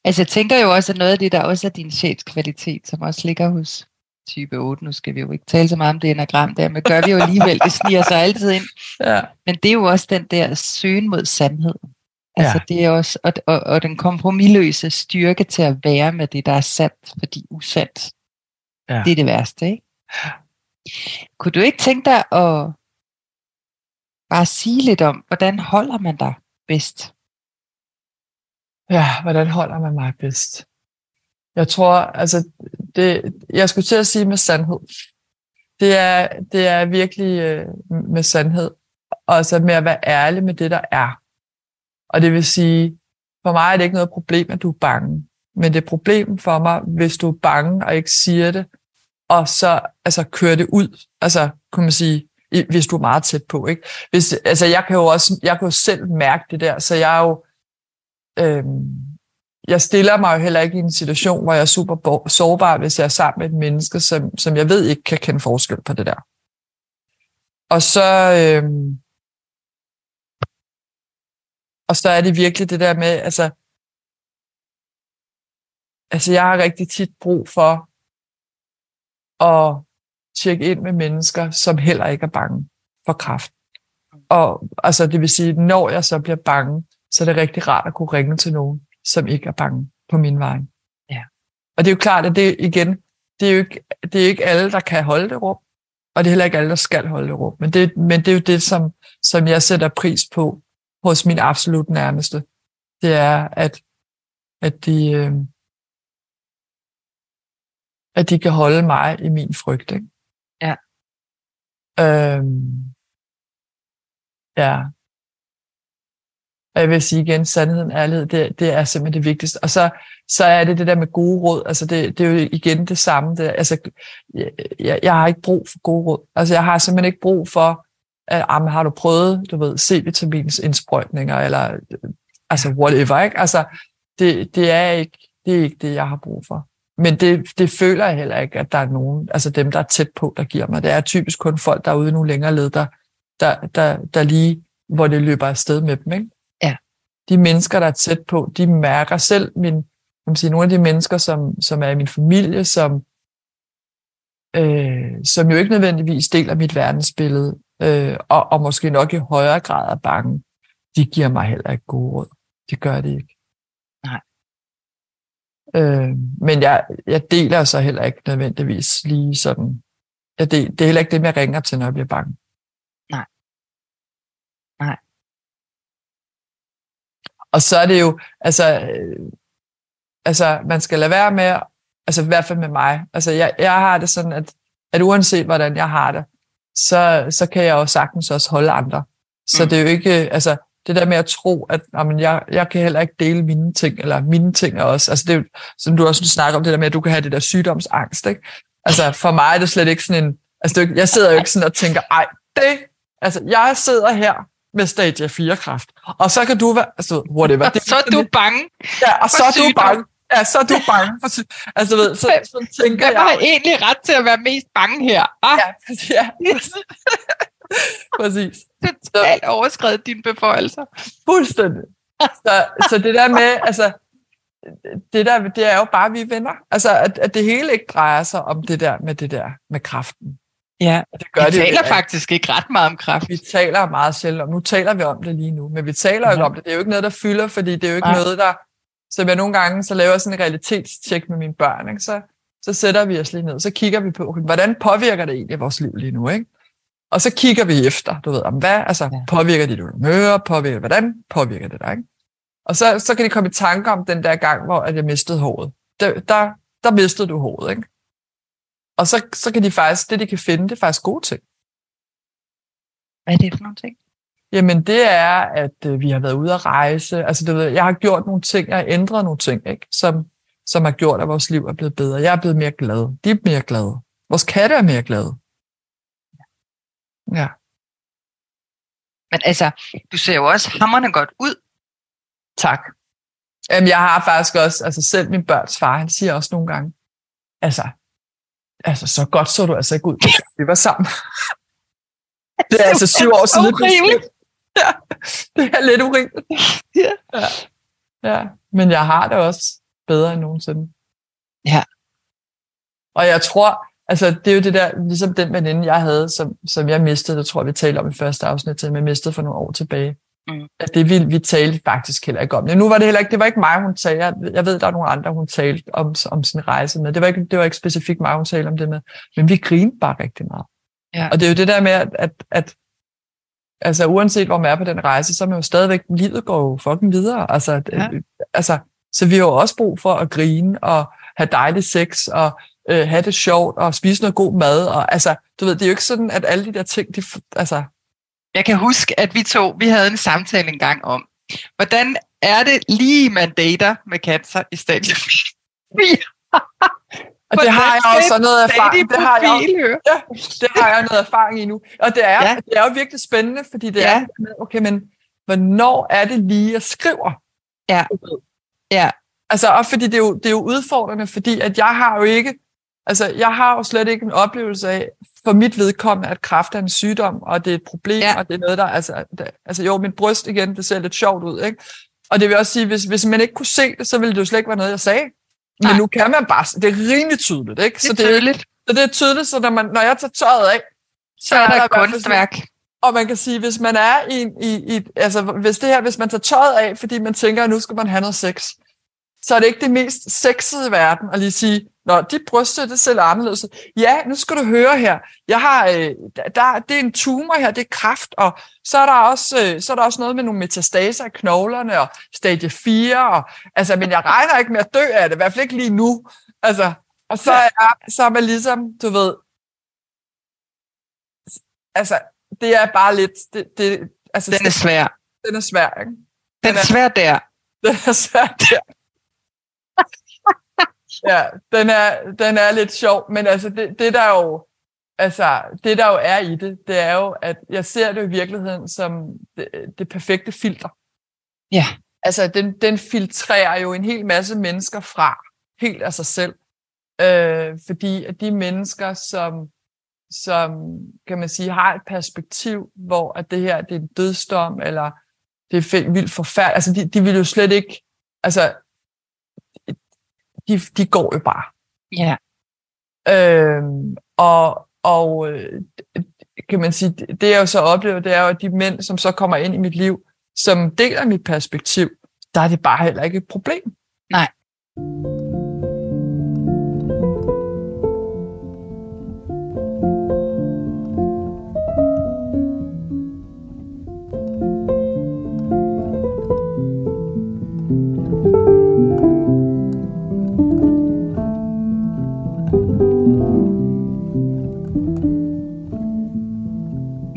Altså, jeg tænker jo også, at noget af det, der også er din sjælskvalitet, som også ligger hos type 8, nu skal vi jo ikke tale så meget om det enagram der, men gør vi jo alligevel, det sniger sig altid ind. Ja. Men det er jo også den der søgen mod sandhed. Altså ja. det er også, og, og, og den kompromilløse styrke til at være med det, der er sandt, fordi usandt, ja. det er det værste, ikke? Kunne du ikke tænke dig at bare sige lidt om, hvordan holder man dig bedst? Ja, hvordan holder man mig bedst? Jeg tror, altså, det, jeg skulle til at sige med sandhed. Det er, det er virkelig øh, med sandhed. Og altså med at være ærlig med det, der er. Og det vil sige, for mig er det ikke noget problem, at du er bange. Men det er et problem for mig, hvis du er bange og ikke siger det, og så altså, kører det ud. Altså, kunne man sige, hvis du er meget tæt på. Ikke? Hvis, altså, jeg kan jo også jeg kan jo selv mærke det der, så jeg er jo... Øhm, jeg stiller mig jo heller ikke i en situation, hvor jeg er super sårbar, hvis jeg er sammen med et menneske, som, som jeg ved ikke kan kende forskel på det der. Og så, øhm, og så er det virkelig det der med, altså, altså jeg har rigtig tit brug for at tjekke ind med mennesker, som heller ikke er bange for kraft. Og altså, det vil sige, når jeg så bliver bange, så er det rigtig rart at kunne ringe til nogen, som ikke er bange på min vej. Ja. Og det er jo klart, at det igen, det er jo ikke, det er ikke alle, der kan holde det rum, og det er heller ikke alle, der skal holde det rum. Men det, men det er jo det, som, som jeg sætter pris på hos min absolut nærmeste. Det er, at, at de, øh, at de kan holde mig i min frygt. Ikke? Ja. Øhm, ja. Og jeg vil sige igen, sandheden ærlighed, det, det er simpelthen det vigtigste. Og så, så er det det der med gode råd. Altså det, det er jo igen det samme. Det, altså, jeg, jeg har ikke brug for gode råd. Altså jeg har simpelthen ikke brug for, at ah, har du prøvet, du ved, C-vitamins indsprøjtninger, eller altså whatever, ikke? Altså, det, det, er ikke, det er ikke det, jeg har brug for. Men det, det føler jeg heller ikke, at der er nogen, altså dem, der er tæt på, der giver mig. Det er typisk kun folk, der er ude nogle længere led, der, der, der, der lige, hvor det løber afsted med dem. Ikke? Ja. De mennesker, der er tæt på, de mærker selv min, man sige, nogle af de mennesker, som, som er i min familie, som, øh, som jo ikke nødvendigvis deler mit verdensbillede, øh, og, og måske nok i højere grad er bange, de giver mig heller ikke gode råd. Det gør de ikke. Øh, men jeg, jeg deler så heller ikke nødvendigvis lige sådan. Jeg del, det er heller ikke det, jeg ringer til, når jeg bliver bange. Nej. Nej. Og så er det jo, altså, øh, altså man skal lade være med, altså i hvert fald med mig, altså jeg, jeg har det sådan, at, at uanset hvordan jeg har det, så, så kan jeg jo sagtens også holde andre. Så mm. det er jo ikke, altså det der med at tro, at jamen, jeg, jeg kan heller ikke dele mine ting, eller mine ting er også, altså det er jo, som du også snakker om, det der med, at du kan have det der sygdomsangst, ikke? Altså for mig er det slet ikke sådan en, altså det, jeg sidder jo ikke sådan og tænker, ej, det, altså jeg sidder her med stadie 4 kræft, og så kan du være, altså whatever. Det, så er du bange Ja, og så er du bange. Ja, så er du bange for Altså, ved, så, så tænker jeg... Jeg har egentlig ret til at være mest bange her. Ah. Ja, ja. Præcis. Totalt overskrevet dine beføjelser. Fuldstændig. Så, så det der med, altså, det der, det er jo bare, at vi er venner. Altså, at, at det hele ikke drejer sig om det der med det der med kraften. Ja, det gør vi det taler jo, faktisk ikke ret meget om kraft. Vi taler meget sjældent om, nu taler vi om det lige nu, men vi taler jo ikke om det. Det er jo ikke noget, der fylder, fordi det er jo ikke ja. noget, der, så jeg nogle gange, så laver sådan en realitetstjek med mine børn, ikke? Så, så sætter vi os lige ned, så kigger vi på, hvordan påvirker det egentlig vores liv lige nu, ikke? Og så kigger vi efter, du ved, om hvad, altså ja. påvirker det dit humør, påvirker hvordan påvirker det dig, ikke? Og så, så kan de komme i tanke om den der gang, hvor at jeg mistede håret. Der, der, der mistede du håret, ikke? Og så, så kan de faktisk, det de kan finde, det er faktisk gode ting. Hvad er det for nogle ting? Jamen det er, at øh, vi har været ude at rejse. Altså du ved, jeg har gjort nogle ting, jeg har ændret nogle ting, ikke? Som, som har gjort, at vores liv er blevet bedre. Jeg er blevet mere glad. De er mere glade. Vores katte er mere glade. Ja. Men altså, du ser jo også hammerne godt ud. Tak. Jamen, jeg har faktisk også, altså selv min børns far, han siger også nogle gange, altså, altså så godt så du altså ikke ud, vi var sammen. Det er altså syv år siden. Urimeligt. Ja, det er lidt urimeligt. Ja. ja. ja. Men jeg har det også bedre end nogensinde. Ja. Og jeg tror, altså det er jo det der, ligesom den veninde, jeg havde, som, som jeg mistede, det tror jeg, vi talte om i første afsnit, til jeg mistede for nogle år tilbage. Mm. At det vi, vi talte faktisk heller ikke om. Nu var det heller ikke, det var ikke mig, hun talte. Jeg, jeg ved, der er nogle andre, hun talte om, om sin rejse med. Det var, ikke, det var ikke specifikt mig, hun talte om det med. Men vi grinede bare rigtig meget. Ja. Og det er jo det der med, at, at, at altså uanset hvor man er på den rejse, så er man jo stadigvæk, livet går jo fucking videre. Altså, ja. altså, så vi har jo også brug for at grine og have dejlig sex og øh, have det sjovt og spise noget god mad. Og, altså, du ved, det er jo ikke sådan, at alle de der ting, de, altså... Jeg kan huske, at vi to, vi havde en samtale en gang om, hvordan er det lige, man dater med cancer i stadium Og det har jeg også noget erfaring. Det har jeg, ja, det har jeg noget erfaring i nu. Og det er, ja. det er jo virkelig spændende, fordi det ja. er, okay, men hvornår er det lige, jeg skriver? Ja. Ja. Altså, og fordi det er, jo, det er jo udfordrende, fordi at jeg har jo ikke, altså, jeg har jo slet ikke en oplevelse af, for mit vedkommende, at kræft er en sygdom, og det er et problem, ja. og det er noget, der, altså, det, altså jo, mit bryst igen, det ser lidt sjovt ud, ikke? Og det vil også sige, hvis, hvis man ikke kunne se det, så ville det jo slet ikke være noget, jeg sagde. Men Nej. nu kan man bare, det er rimelig tydeligt, ikke? Det er så det, tydeligt. Så det er tydeligt, så når, man, når jeg tager tøjet af, så, så er der, der kunstværk. Og man kan sige, hvis man er i, i, i, altså hvis det her, hvis man tager tøjet af, fordi man tænker, at nu skal man have noget sex, så er det ikke det mest sexede i verden at lige sige, Nå, dit bryst det ser anderledes Ja, nu skal du høre her. Jeg har, øh, der, det er en tumor her, det er kraft, og så er der også, øh, så er der også noget med nogle metastaser i knoglerne, og stadie 4, og, altså, men jeg regner ikke med at dø af det, i hvert fald ikke lige nu. Altså, og så er, så er man ligesom, du ved, altså, det er bare lidt, det, det, altså, den er svær. Den er svær, ikke? Den, den er svær der. Den er svær der ja, den er, den er lidt sjov, men altså det, det der jo altså det der jo er i det, det er jo, at jeg ser det i virkeligheden som det, det perfekte filter. Ja. Altså den, den filtrerer jo en hel masse mennesker fra, helt af sig selv. Øh, fordi at de mennesker, som, som kan man sige, har et perspektiv, hvor at det her det er en dødsdom, eller det er vildt forfærdeligt, altså de, de vil jo slet ikke, altså de, de går jo bare. Ja. Øhm, og, og øh, kan man sige, det jeg jo så oplever, det er jo, at de mænd, som så kommer ind i mit liv, som deler mit perspektiv, der er det bare heller ikke et problem. Nej.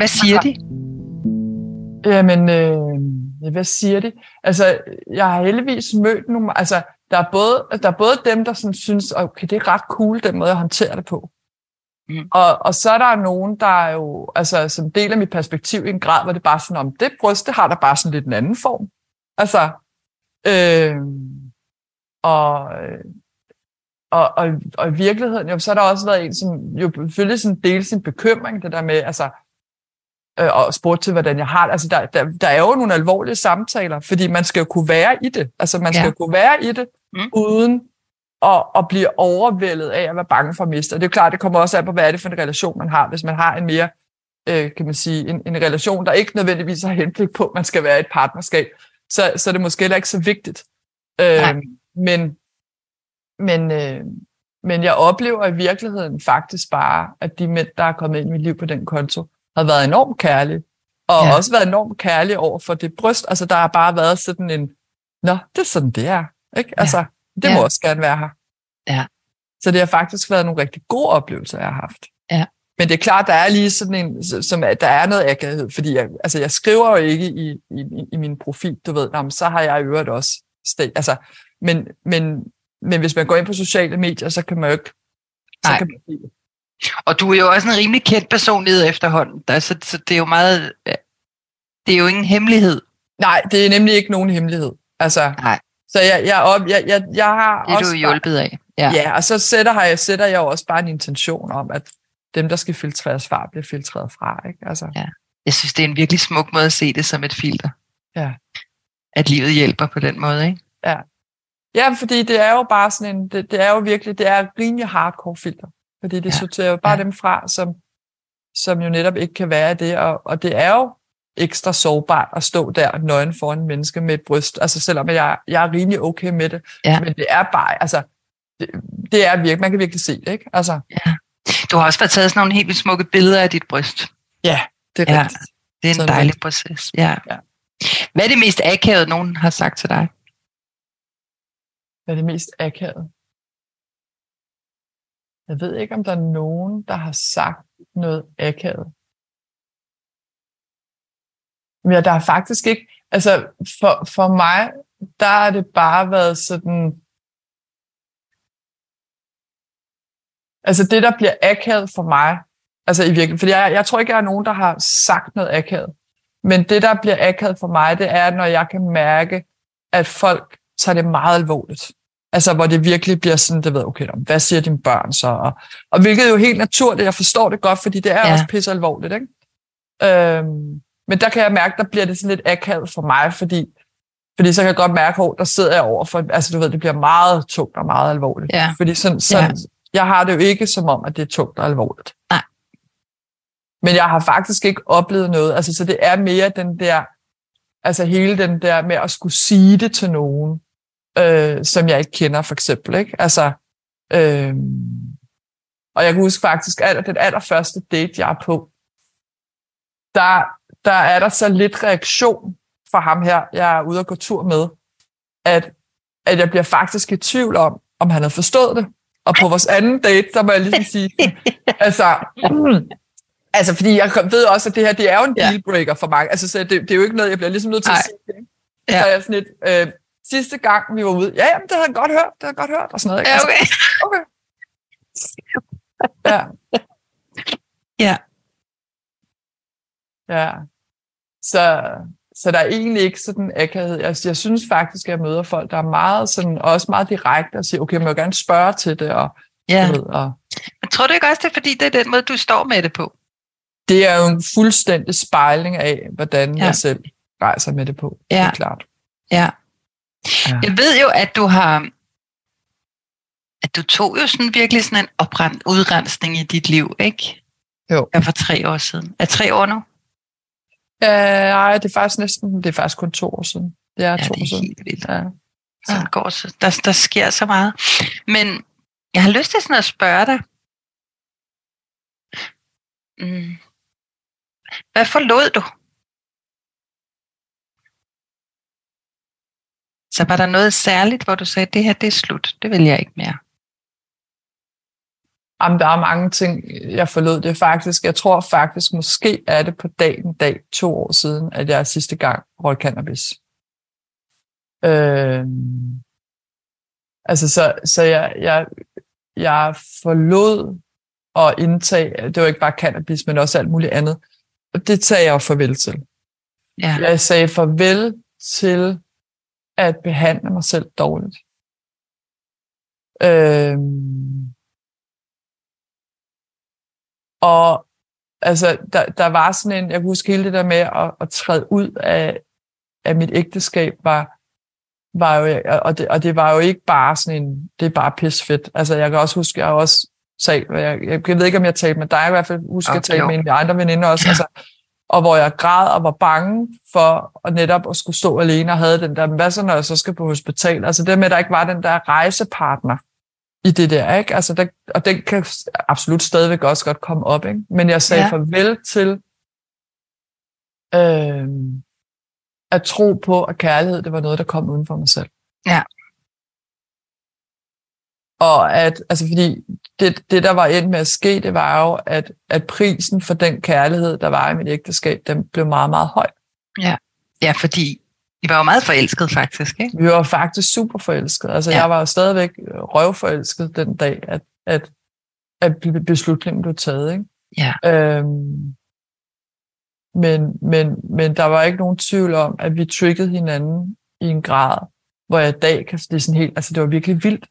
Hvad siger de? Jamen, øh, hvad siger de? Altså, jeg har heldigvis mødt nogle... Altså, der er både, der er både dem, der sådan synes, okay, det er ret cool, den måde, jeg håndterer det på. Mm. Og, og så er der nogen, der er jo, altså, som deler mit perspektiv i en grad, hvor det bare sådan, om det bryst, det har der bare sådan lidt en anden form. Altså, øh, og, og, og, og i virkeligheden, jo, så har der også været en, som jo selvfølgelig sådan deler sin bekymring, det der med, altså, øh, og spurgte til, hvordan jeg har det. Altså, der, der, der er jo nogle alvorlige samtaler, fordi man skal jo kunne være i det. Altså, man skal ja. kunne være i det, mm. uden at, at blive overvældet af at være bange for at miste. Og det er jo klart, det kommer også af på, hvad er det for en relation, man har. Hvis man har en mere, øh, kan man sige, en, en relation, der ikke nødvendigvis har henblik på, at man skal være i et partnerskab, så, så er det måske heller ikke så vigtigt. Øh, men, men, øh, men jeg oplever i virkeligheden faktisk bare, at de mænd, der er kommet ind i mit liv på den konto, har været enormt kærlige. Og ja. også været enormt kærlige over for det bryst. Altså, der har bare været sådan en, nå, det er sådan, det er. Ikke? Ja. Altså, det ja. må også gerne være her. Ja. Så det har faktisk været nogle rigtig gode oplevelser, jeg har haft. Ja. Men det er klart, der er lige sådan en, som, der er noget akavhed, fordi jeg, altså, jeg skriver jo ikke i, i, i min profil, du ved, jamen, så har jeg i øvrigt også sted. Altså, men, men, men hvis man går ind på sociale medier, så kan man jo ikke, så Nej. kan man og du er jo også en rimelig kendt personlighed efterhånden, der, så, så det er jo meget, det er jo ingen hemmelighed. Nej, det er nemlig ikke nogen hemmelighed. Altså, Nej. Så jeg, jeg, op, jeg, jeg, jeg har det er også du hjulpet af. Ja. ja, og så sætter jeg, sætter jeg også bare en intention om, at dem, der skal filtreres fra, bliver filtreret fra. Ikke? Altså. Ja. Jeg synes, det er en virkelig smuk måde at se det som et filter. Ja. At livet hjælper på den måde, ikke? Ja. Ja, fordi det er jo bare sådan en, det, det er jo virkelig, det er rimelig hardcore filter. Fordi det ja. sorterer jo bare ja. dem fra, som, som jo netop ikke kan være det. Og, og det er jo ekstra sårbart at stå der nøgen foran en menneske med et bryst. Altså selvom jeg, jeg er rimelig okay med det. Ja. Men det er bare, altså, det, det er virkelig, man kan virkelig se det, ikke? Altså. Ja. Du har også været taget sådan nogle helt vildt smukke billeder af dit bryst. Ja, det er ja, rigtigt. Det er en sådan dejlig rigtigt. proces. Ja. ja. Hvad er det mest akavet, nogen har sagt til dig? Hvad er det mest akavet? Jeg ved ikke, om der er nogen, der har sagt noget akavet. Men der er faktisk ikke, altså for, for mig, der har det bare været sådan, altså det, der bliver akavet for mig, altså i virkeligheden, fordi jeg, jeg tror ikke, jeg er nogen, der har sagt noget akavet, men det, der bliver akavet for mig, det er, når jeg kan mærke, at folk tager det meget alvorligt. Altså, hvor det virkelig bliver sådan, det ved, okay, hvad siger dine børn så? Og, og hvilket er jo helt naturligt, jeg forstår det godt, fordi det er ja. også pisse alvorligt, ikke? Øhm, men der kan jeg mærke, der bliver det sådan lidt akavet for mig, fordi, fordi så kan jeg godt mærke, at der sidder jeg over for, altså du ved, det bliver meget tungt og meget alvorligt. Ja. Fordi sådan, sådan, ja. jeg har det jo ikke som om, at det er tungt og alvorligt. Nej. Men jeg har faktisk ikke oplevet noget, altså så det er mere den der, altså hele den der med at skulle sige det til nogen, øh, som jeg ikke kender, for eksempel. Ikke? Altså, øh, og jeg kan huske faktisk, at den allerførste date, jeg er på, der, der er der så lidt reaktion fra ham her, jeg er ude og gå tur med, at, at jeg bliver faktisk i tvivl om, om han havde forstået det. Og på vores anden date, der må jeg lige sige, altså, mm, altså, fordi jeg ved også, at det her, det er jo en dealbreaker for mig. Altså, så det, det er jo ikke noget, jeg bliver ligesom nødt til Ej. at sige. Ikke? Ja. Så er jeg sådan lidt, øh, sidste gang, vi var ude, ja, jamen, det havde han godt hørt, det havde han godt hørt, og sådan noget. Ikke? Ja, okay. Altså, okay. Ja. Ja. Ja. Så, så der er egentlig ikke sådan akavet. Jeg, jeg synes faktisk, at jeg møder folk, der er meget sådan, også meget direkte og siger, okay, jeg må gerne spørge til det. Og, ja. ved, og, Men tror du ikke også, det er fordi, det er den måde, du står med det på? Det er jo en fuldstændig spejling af, hvordan ja. jeg selv rejser med det på. Ja. Det er klart. Ja. Ja. Jeg ved jo, at du har at du tog jo sådan virkelig sådan en oprend, udrensning i dit liv, ikke? Jo. Ja, for tre år siden. Er tre år nu? Øh, nej, det er faktisk næsten, det er faktisk kun to år siden. Det er ja, to det år siden. er helt vildt. Ja. Sådan ja. går så. Der, der sker så meget. Men jeg har lyst til sådan at spørge dig. Mm. Hvad forlod du? Så var der noget særligt, hvor du sagde, det her det er slut, det vil jeg ikke mere? Jamen, der er mange ting, jeg forlod. Det faktisk, jeg tror faktisk, måske er det på dagen dag, to år siden, at jeg sidste gang røg cannabis. Øh, altså, så, så jeg, jeg, jeg forlod at indtage, det var ikke bare cannabis, men også alt muligt andet. Og det tager jeg jo farvel til. Ja. Jeg sagde farvel til at behandle mig selv dårligt. Øhm, og altså, der, der var sådan en, jeg kan huske hele det der med at, at træde ud af, af mit ægteskab, var, var jo, og det, og det var jo ikke bare sådan en, det er bare pis fedt. Altså, jeg kan også huske, jeg har også talt, jeg, jeg, jeg ved ikke, om jeg talte med dig, i hvert fald huske, okay, jeg talte med en af andre veninder også, ja. altså, og hvor jeg græd og var bange for at netop at skulle stå alene og havde den der, hvad så når jeg så skal på hospital? Altså det med, at der ikke var den der rejsepartner i det der, ikke? Altså der, og den kan absolut stadigvæk også godt komme op, ikke? Men jeg sagde ja. farvel til øh, at tro på, at kærlighed, det var noget, der kom uden for mig selv. Ja. Og at, altså fordi det, det, der var endt med at ske, det var jo, at, at prisen for den kærlighed, der var i mit ægteskab, den blev meget, meget høj. Ja, ja fordi I var jo meget forelsket faktisk, ikke? Vi var faktisk super forelsket. Altså ja. jeg var jo stadigvæk røvforelsket den dag, at, at, at beslutningen blev taget, ikke? Ja. Øhm, men, men, men der var ikke nogen tvivl om, at vi triggede hinanden i en grad, hvor jeg i dag kan, det er sådan helt, altså det var virkelig vildt.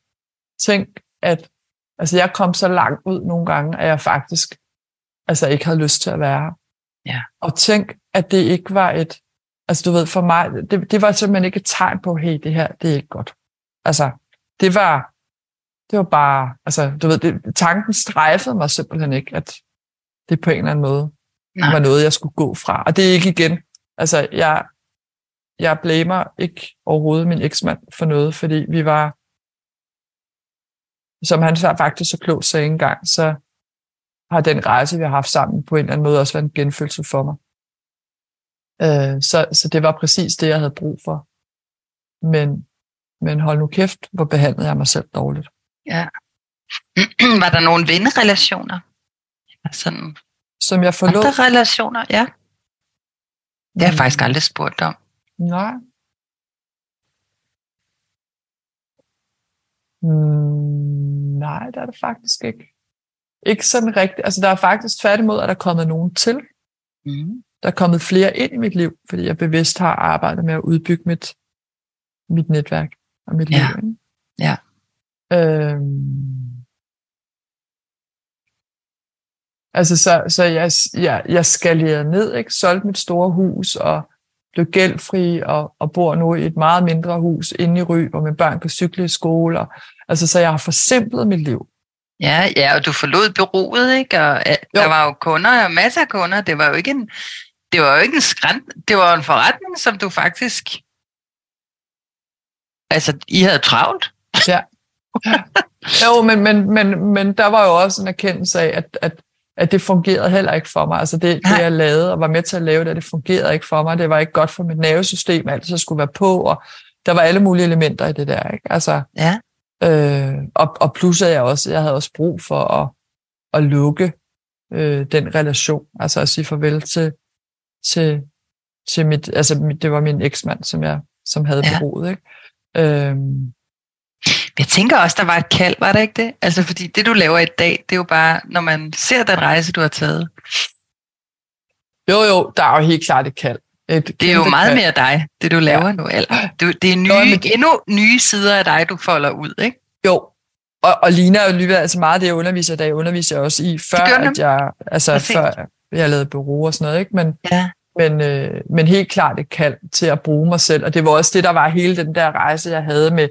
Tænk, at altså jeg kom så langt ud nogle gange, at jeg faktisk altså ikke havde lyst til at være her. Ja. Og tænk, at det ikke var et, altså du ved, for mig, det, det var simpelthen ikke et tegn på, hey, det her, det er ikke godt. Altså, det var, det var bare, altså du ved, det, tanken strejfede mig simpelthen ikke, at det på en eller anden måde Nej. var noget, jeg skulle gå fra. Og det er ikke igen, altså jeg, jeg blamer ikke overhovedet min eksmand for noget, fordi vi var, som han faktisk så klogt sagde engang, så har den rejse, vi har haft sammen, på en eller anden måde også været en genfølelse for mig. Øh, så, så det var præcis det, jeg havde brug for. Men, men hold nu kæft, hvor behandlede jeg mig selv dårligt. Ja. var der nogle vennerelationer? Sådan Som jeg forlod? Andre relationer, ja. Det har jeg faktisk aldrig spurgt om. Nej. Mm, nej, det er det faktisk ikke. Ikke sådan rigtigt. Altså, der er faktisk tværtimod, at der er kommet nogen til. Mm. Der er kommet flere ind i mit liv, fordi jeg bevidst har arbejdet med at udbygge mit, mit netværk og mit Ja. liv. Ikke? Ja. Øhm, altså, så, så jeg, jeg, jeg skalerede ned, ikke? solgte mit store hus og blev gældfri og, og bor nu i et meget mindre hus inde i Ry, hvor mine børn kan cykle i skole. Og, altså, så jeg har forsimplet mit liv. Ja, ja, og du forlod bureauet, ikke? Og øh, der var jo kunder, og masser af kunder. Det var jo ikke en, det var jo ikke en skrænt, det var en forretning, som du faktisk... Altså, I havde travlt. Jo, men, men, men, men der var jo også en erkendelse af, at, at, at det fungerede heller ikke for mig. Altså det, det, jeg lavede og var med til at lave det, det fungerede ikke for mig. Det var ikke godt for mit nervesystem, alt så skulle være på, og der var alle mulige elementer i det der. Ikke? Altså, Ja. øh, og, og plus at jeg også, jeg havde også brug for at, at lukke øh, den relation, altså at sige farvel til, til, til mit, altså mit, det var min eksmand, som jeg som havde Ja. bureauet, ikke? Øhm, Jeg tænker også, der var et kald, var det ikke det? Altså, fordi det, du laver i dag, det er jo bare, når man ser den rejse, du har taget. jo, jo, der er jo helt klart et kald. Et Det er jo meget kald. mere dig, det du laver ja. nu. Eller, du, det er nye, Nå, men det- endnu nye sider af dig, du folder ud, ikke? Jo, og, og Lina er jo lige altså meget det, jeg underviser i dag, underviser jeg også i, før, at jeg, altså, før jeg lavede bureau og sådan noget, ikke? Men, Ja. men, øh, men helt klart et kald til at bruge mig selv, og det var også det, der var hele den der rejse, jeg havde med,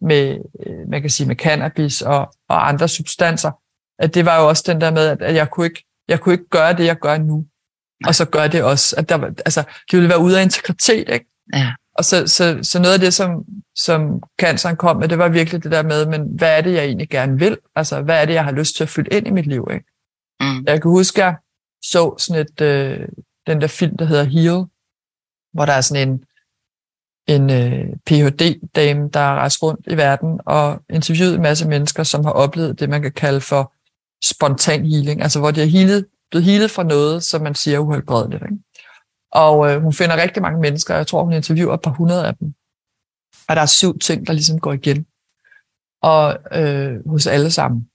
med øh, man kan sige, med cannabis og, og andre substanser, at det var jo også den der med, at, at jeg, kunne ikke, jeg kunne ikke gøre det, jeg gør nu, og så gør det også, at der, altså, det ville være ude af integritet, ikke? Ja. Og så, så, så noget af det, som, som canceren kom med, det var virkelig det der med, men hvad er det, jeg egentlig gerne vil? Altså, hvad er det, jeg har lyst til at fylde ind i mit liv? Ikke? Mm. Jeg kan huske, jeg så sådan et, øh, den der film, der hedder Heal, hvor der er sådan en, en øh, Ph.D.-dame, der er rejst rundt i verden og interviewet en masse mennesker, som har oplevet det, man kan kalde for spontan healing, altså hvor de er healet, blevet healet fra noget, som man siger er uhelbredeligt. Ikke? Og øh, hun finder rigtig mange mennesker, jeg tror, hun interviewer et par hundrede af dem. Og der er syv ting, der ligesom går igen. Og øh, hos alle sammen.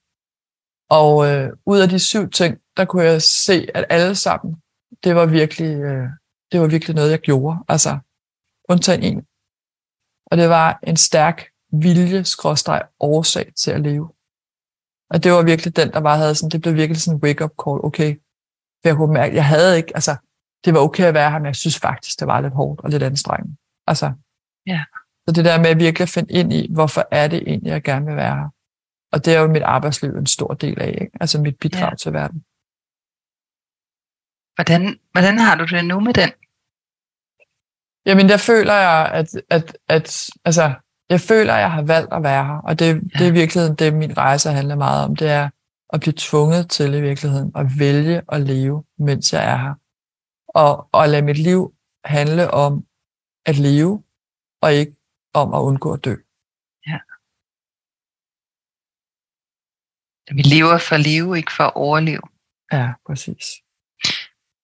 Og øh, ud af de syv ting, der kunne jeg se, at alle sammen, det var virkelig, øh, det var virkelig noget, jeg gjorde. Altså, undtagen en. Og det var en stærk vilje, skråstreg, årsag til at leve. Og det var virkelig den, der bare havde sådan, det blev virkelig sådan en wake-up call. Okay, for jeg kunne mærke, jeg havde ikke, altså, det var okay at være her, men jeg synes faktisk, det var lidt hårdt og lidt anstrengende. Altså, ja. Så det der med at virkelig finde ind i, hvorfor er det egentlig, jeg gerne vil være her. Og det er jo mit arbejdsliv en stor del af, ikke? altså mit bidrag ja. til verden. Hvordan, hvordan har du det nu med den? Jamen, der føler jeg, at, at, at altså, jeg føler, at jeg har valgt at være her, og det, ja. det er i virkeligheden det, min rejse handler meget om. Det er at blive tvunget til i virkeligheden at vælge at leve, mens jeg er her. Og, og lade mit liv handle om at leve, og ikke om at undgå at dø. Ja. Vi lever for at leve, ikke for at overleve. Ja, præcis.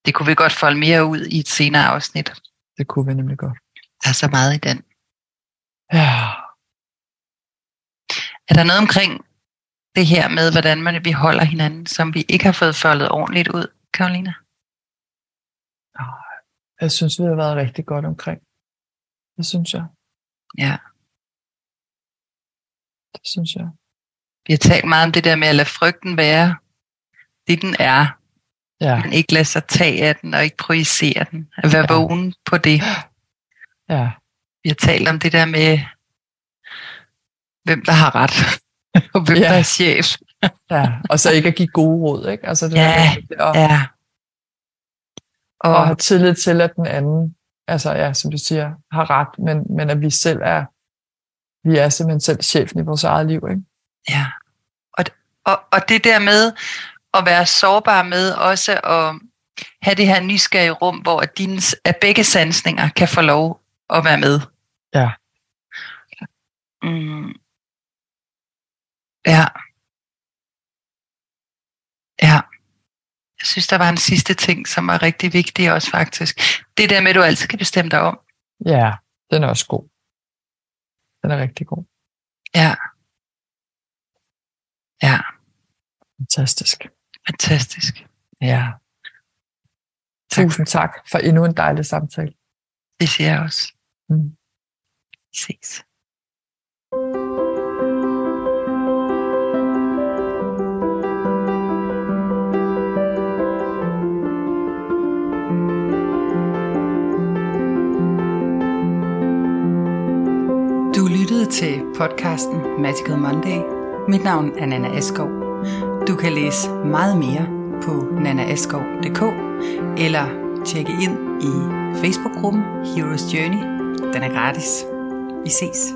Det kunne vi godt folde mere ud i et senere afsnit. Det kunne vi nemlig godt. Der er så meget i den. Ja. Er der noget omkring det her med, hvordan man, vi holder hinanden, som vi ikke har fået foldet ordentligt ud, Karolina? Jeg synes, vi har været rigtig godt omkring. Det synes jeg. Ja. Det synes jeg. Vi har talt meget om det der med at lade frygten være det, den er. Ja. Men ikke lade sig tage af den, og ikke projicere den. At være ja. vågen på det. Ja. Vi har talt om det der med, hvem der har ret, og hvem Ja. der er chef. ja. Og så ikke at give gode råd, ikke? Altså det Ja, der at, Ja. Og, og have tillid til, at den anden, altså ja, som du siger, har ret, men, men at vi selv er, vi er simpelthen selv chefen i vores eget liv, ikke? ja. Og, og, og det der med at være sårbar med også at have det her nysgerrige rum, hvor dine, at begge sansninger kan få lov at være med. Ja. Mm. Ja. Ja. Jeg synes, der var en sidste ting, som var rigtig vigtig også faktisk. Det der med, at du altid kan bestemme dig om. Ja, den er også god. Den er rigtig god. Ja. Ja, Fantastisk. Fantastisk. Ja. Tak. Tusind tak for endnu en dejlig samtale. Det siger jeg også. Mm. Ses. Du lyttede til podcasten Magical Monday. Mit navn er Nana Eskov. Du kan læse meget mere på nanaaskov.dk eller tjekke ind i Facebook-gruppen Heroes Journey. Den er gratis. Vi ses.